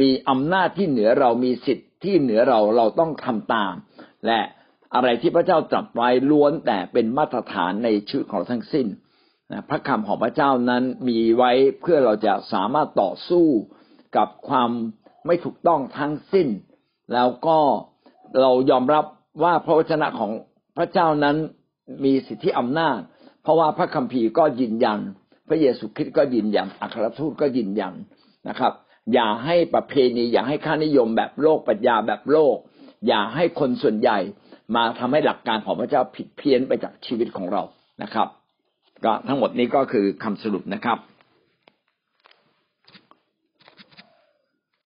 มีอำนาจที่เหนือเรามีสิทธิที่เหนือเราเราต้องทำตาม และอะไรที่พระเจ้าตรัสไว้ล้วนแต่เป็นมาตรฐานในชีวิตของเราทั้งสิ้นพระคำของพระเจ้านั้นมีไว้เพื่อเราจะสามารถต่อสู้กับความ ไม่ถูกต้องทั้งสิ้น แล้วก็เรายอมรับว่าพระวจนะของพระเจ้านั้นมีสิทธิอำนาจ เพราะว่าพระคัมภีร์ก็ยืนยัน พระเยซูคริสต์ก็ยืนยัน อัครทูตก็ยืนยันนะครับ อย่าให้ประเพณีอย่าให้ค่านิยมแบบโลกปรัชญาแบบโลก อย่าให้คนส่วนใหญ่มาทำให้หลักการของพระเจ้าผิดเพี้ยนไปจากชีวิตของเรานะครับ ก็ทั้งหมดนี้ก็คือคำสรุปนะครับ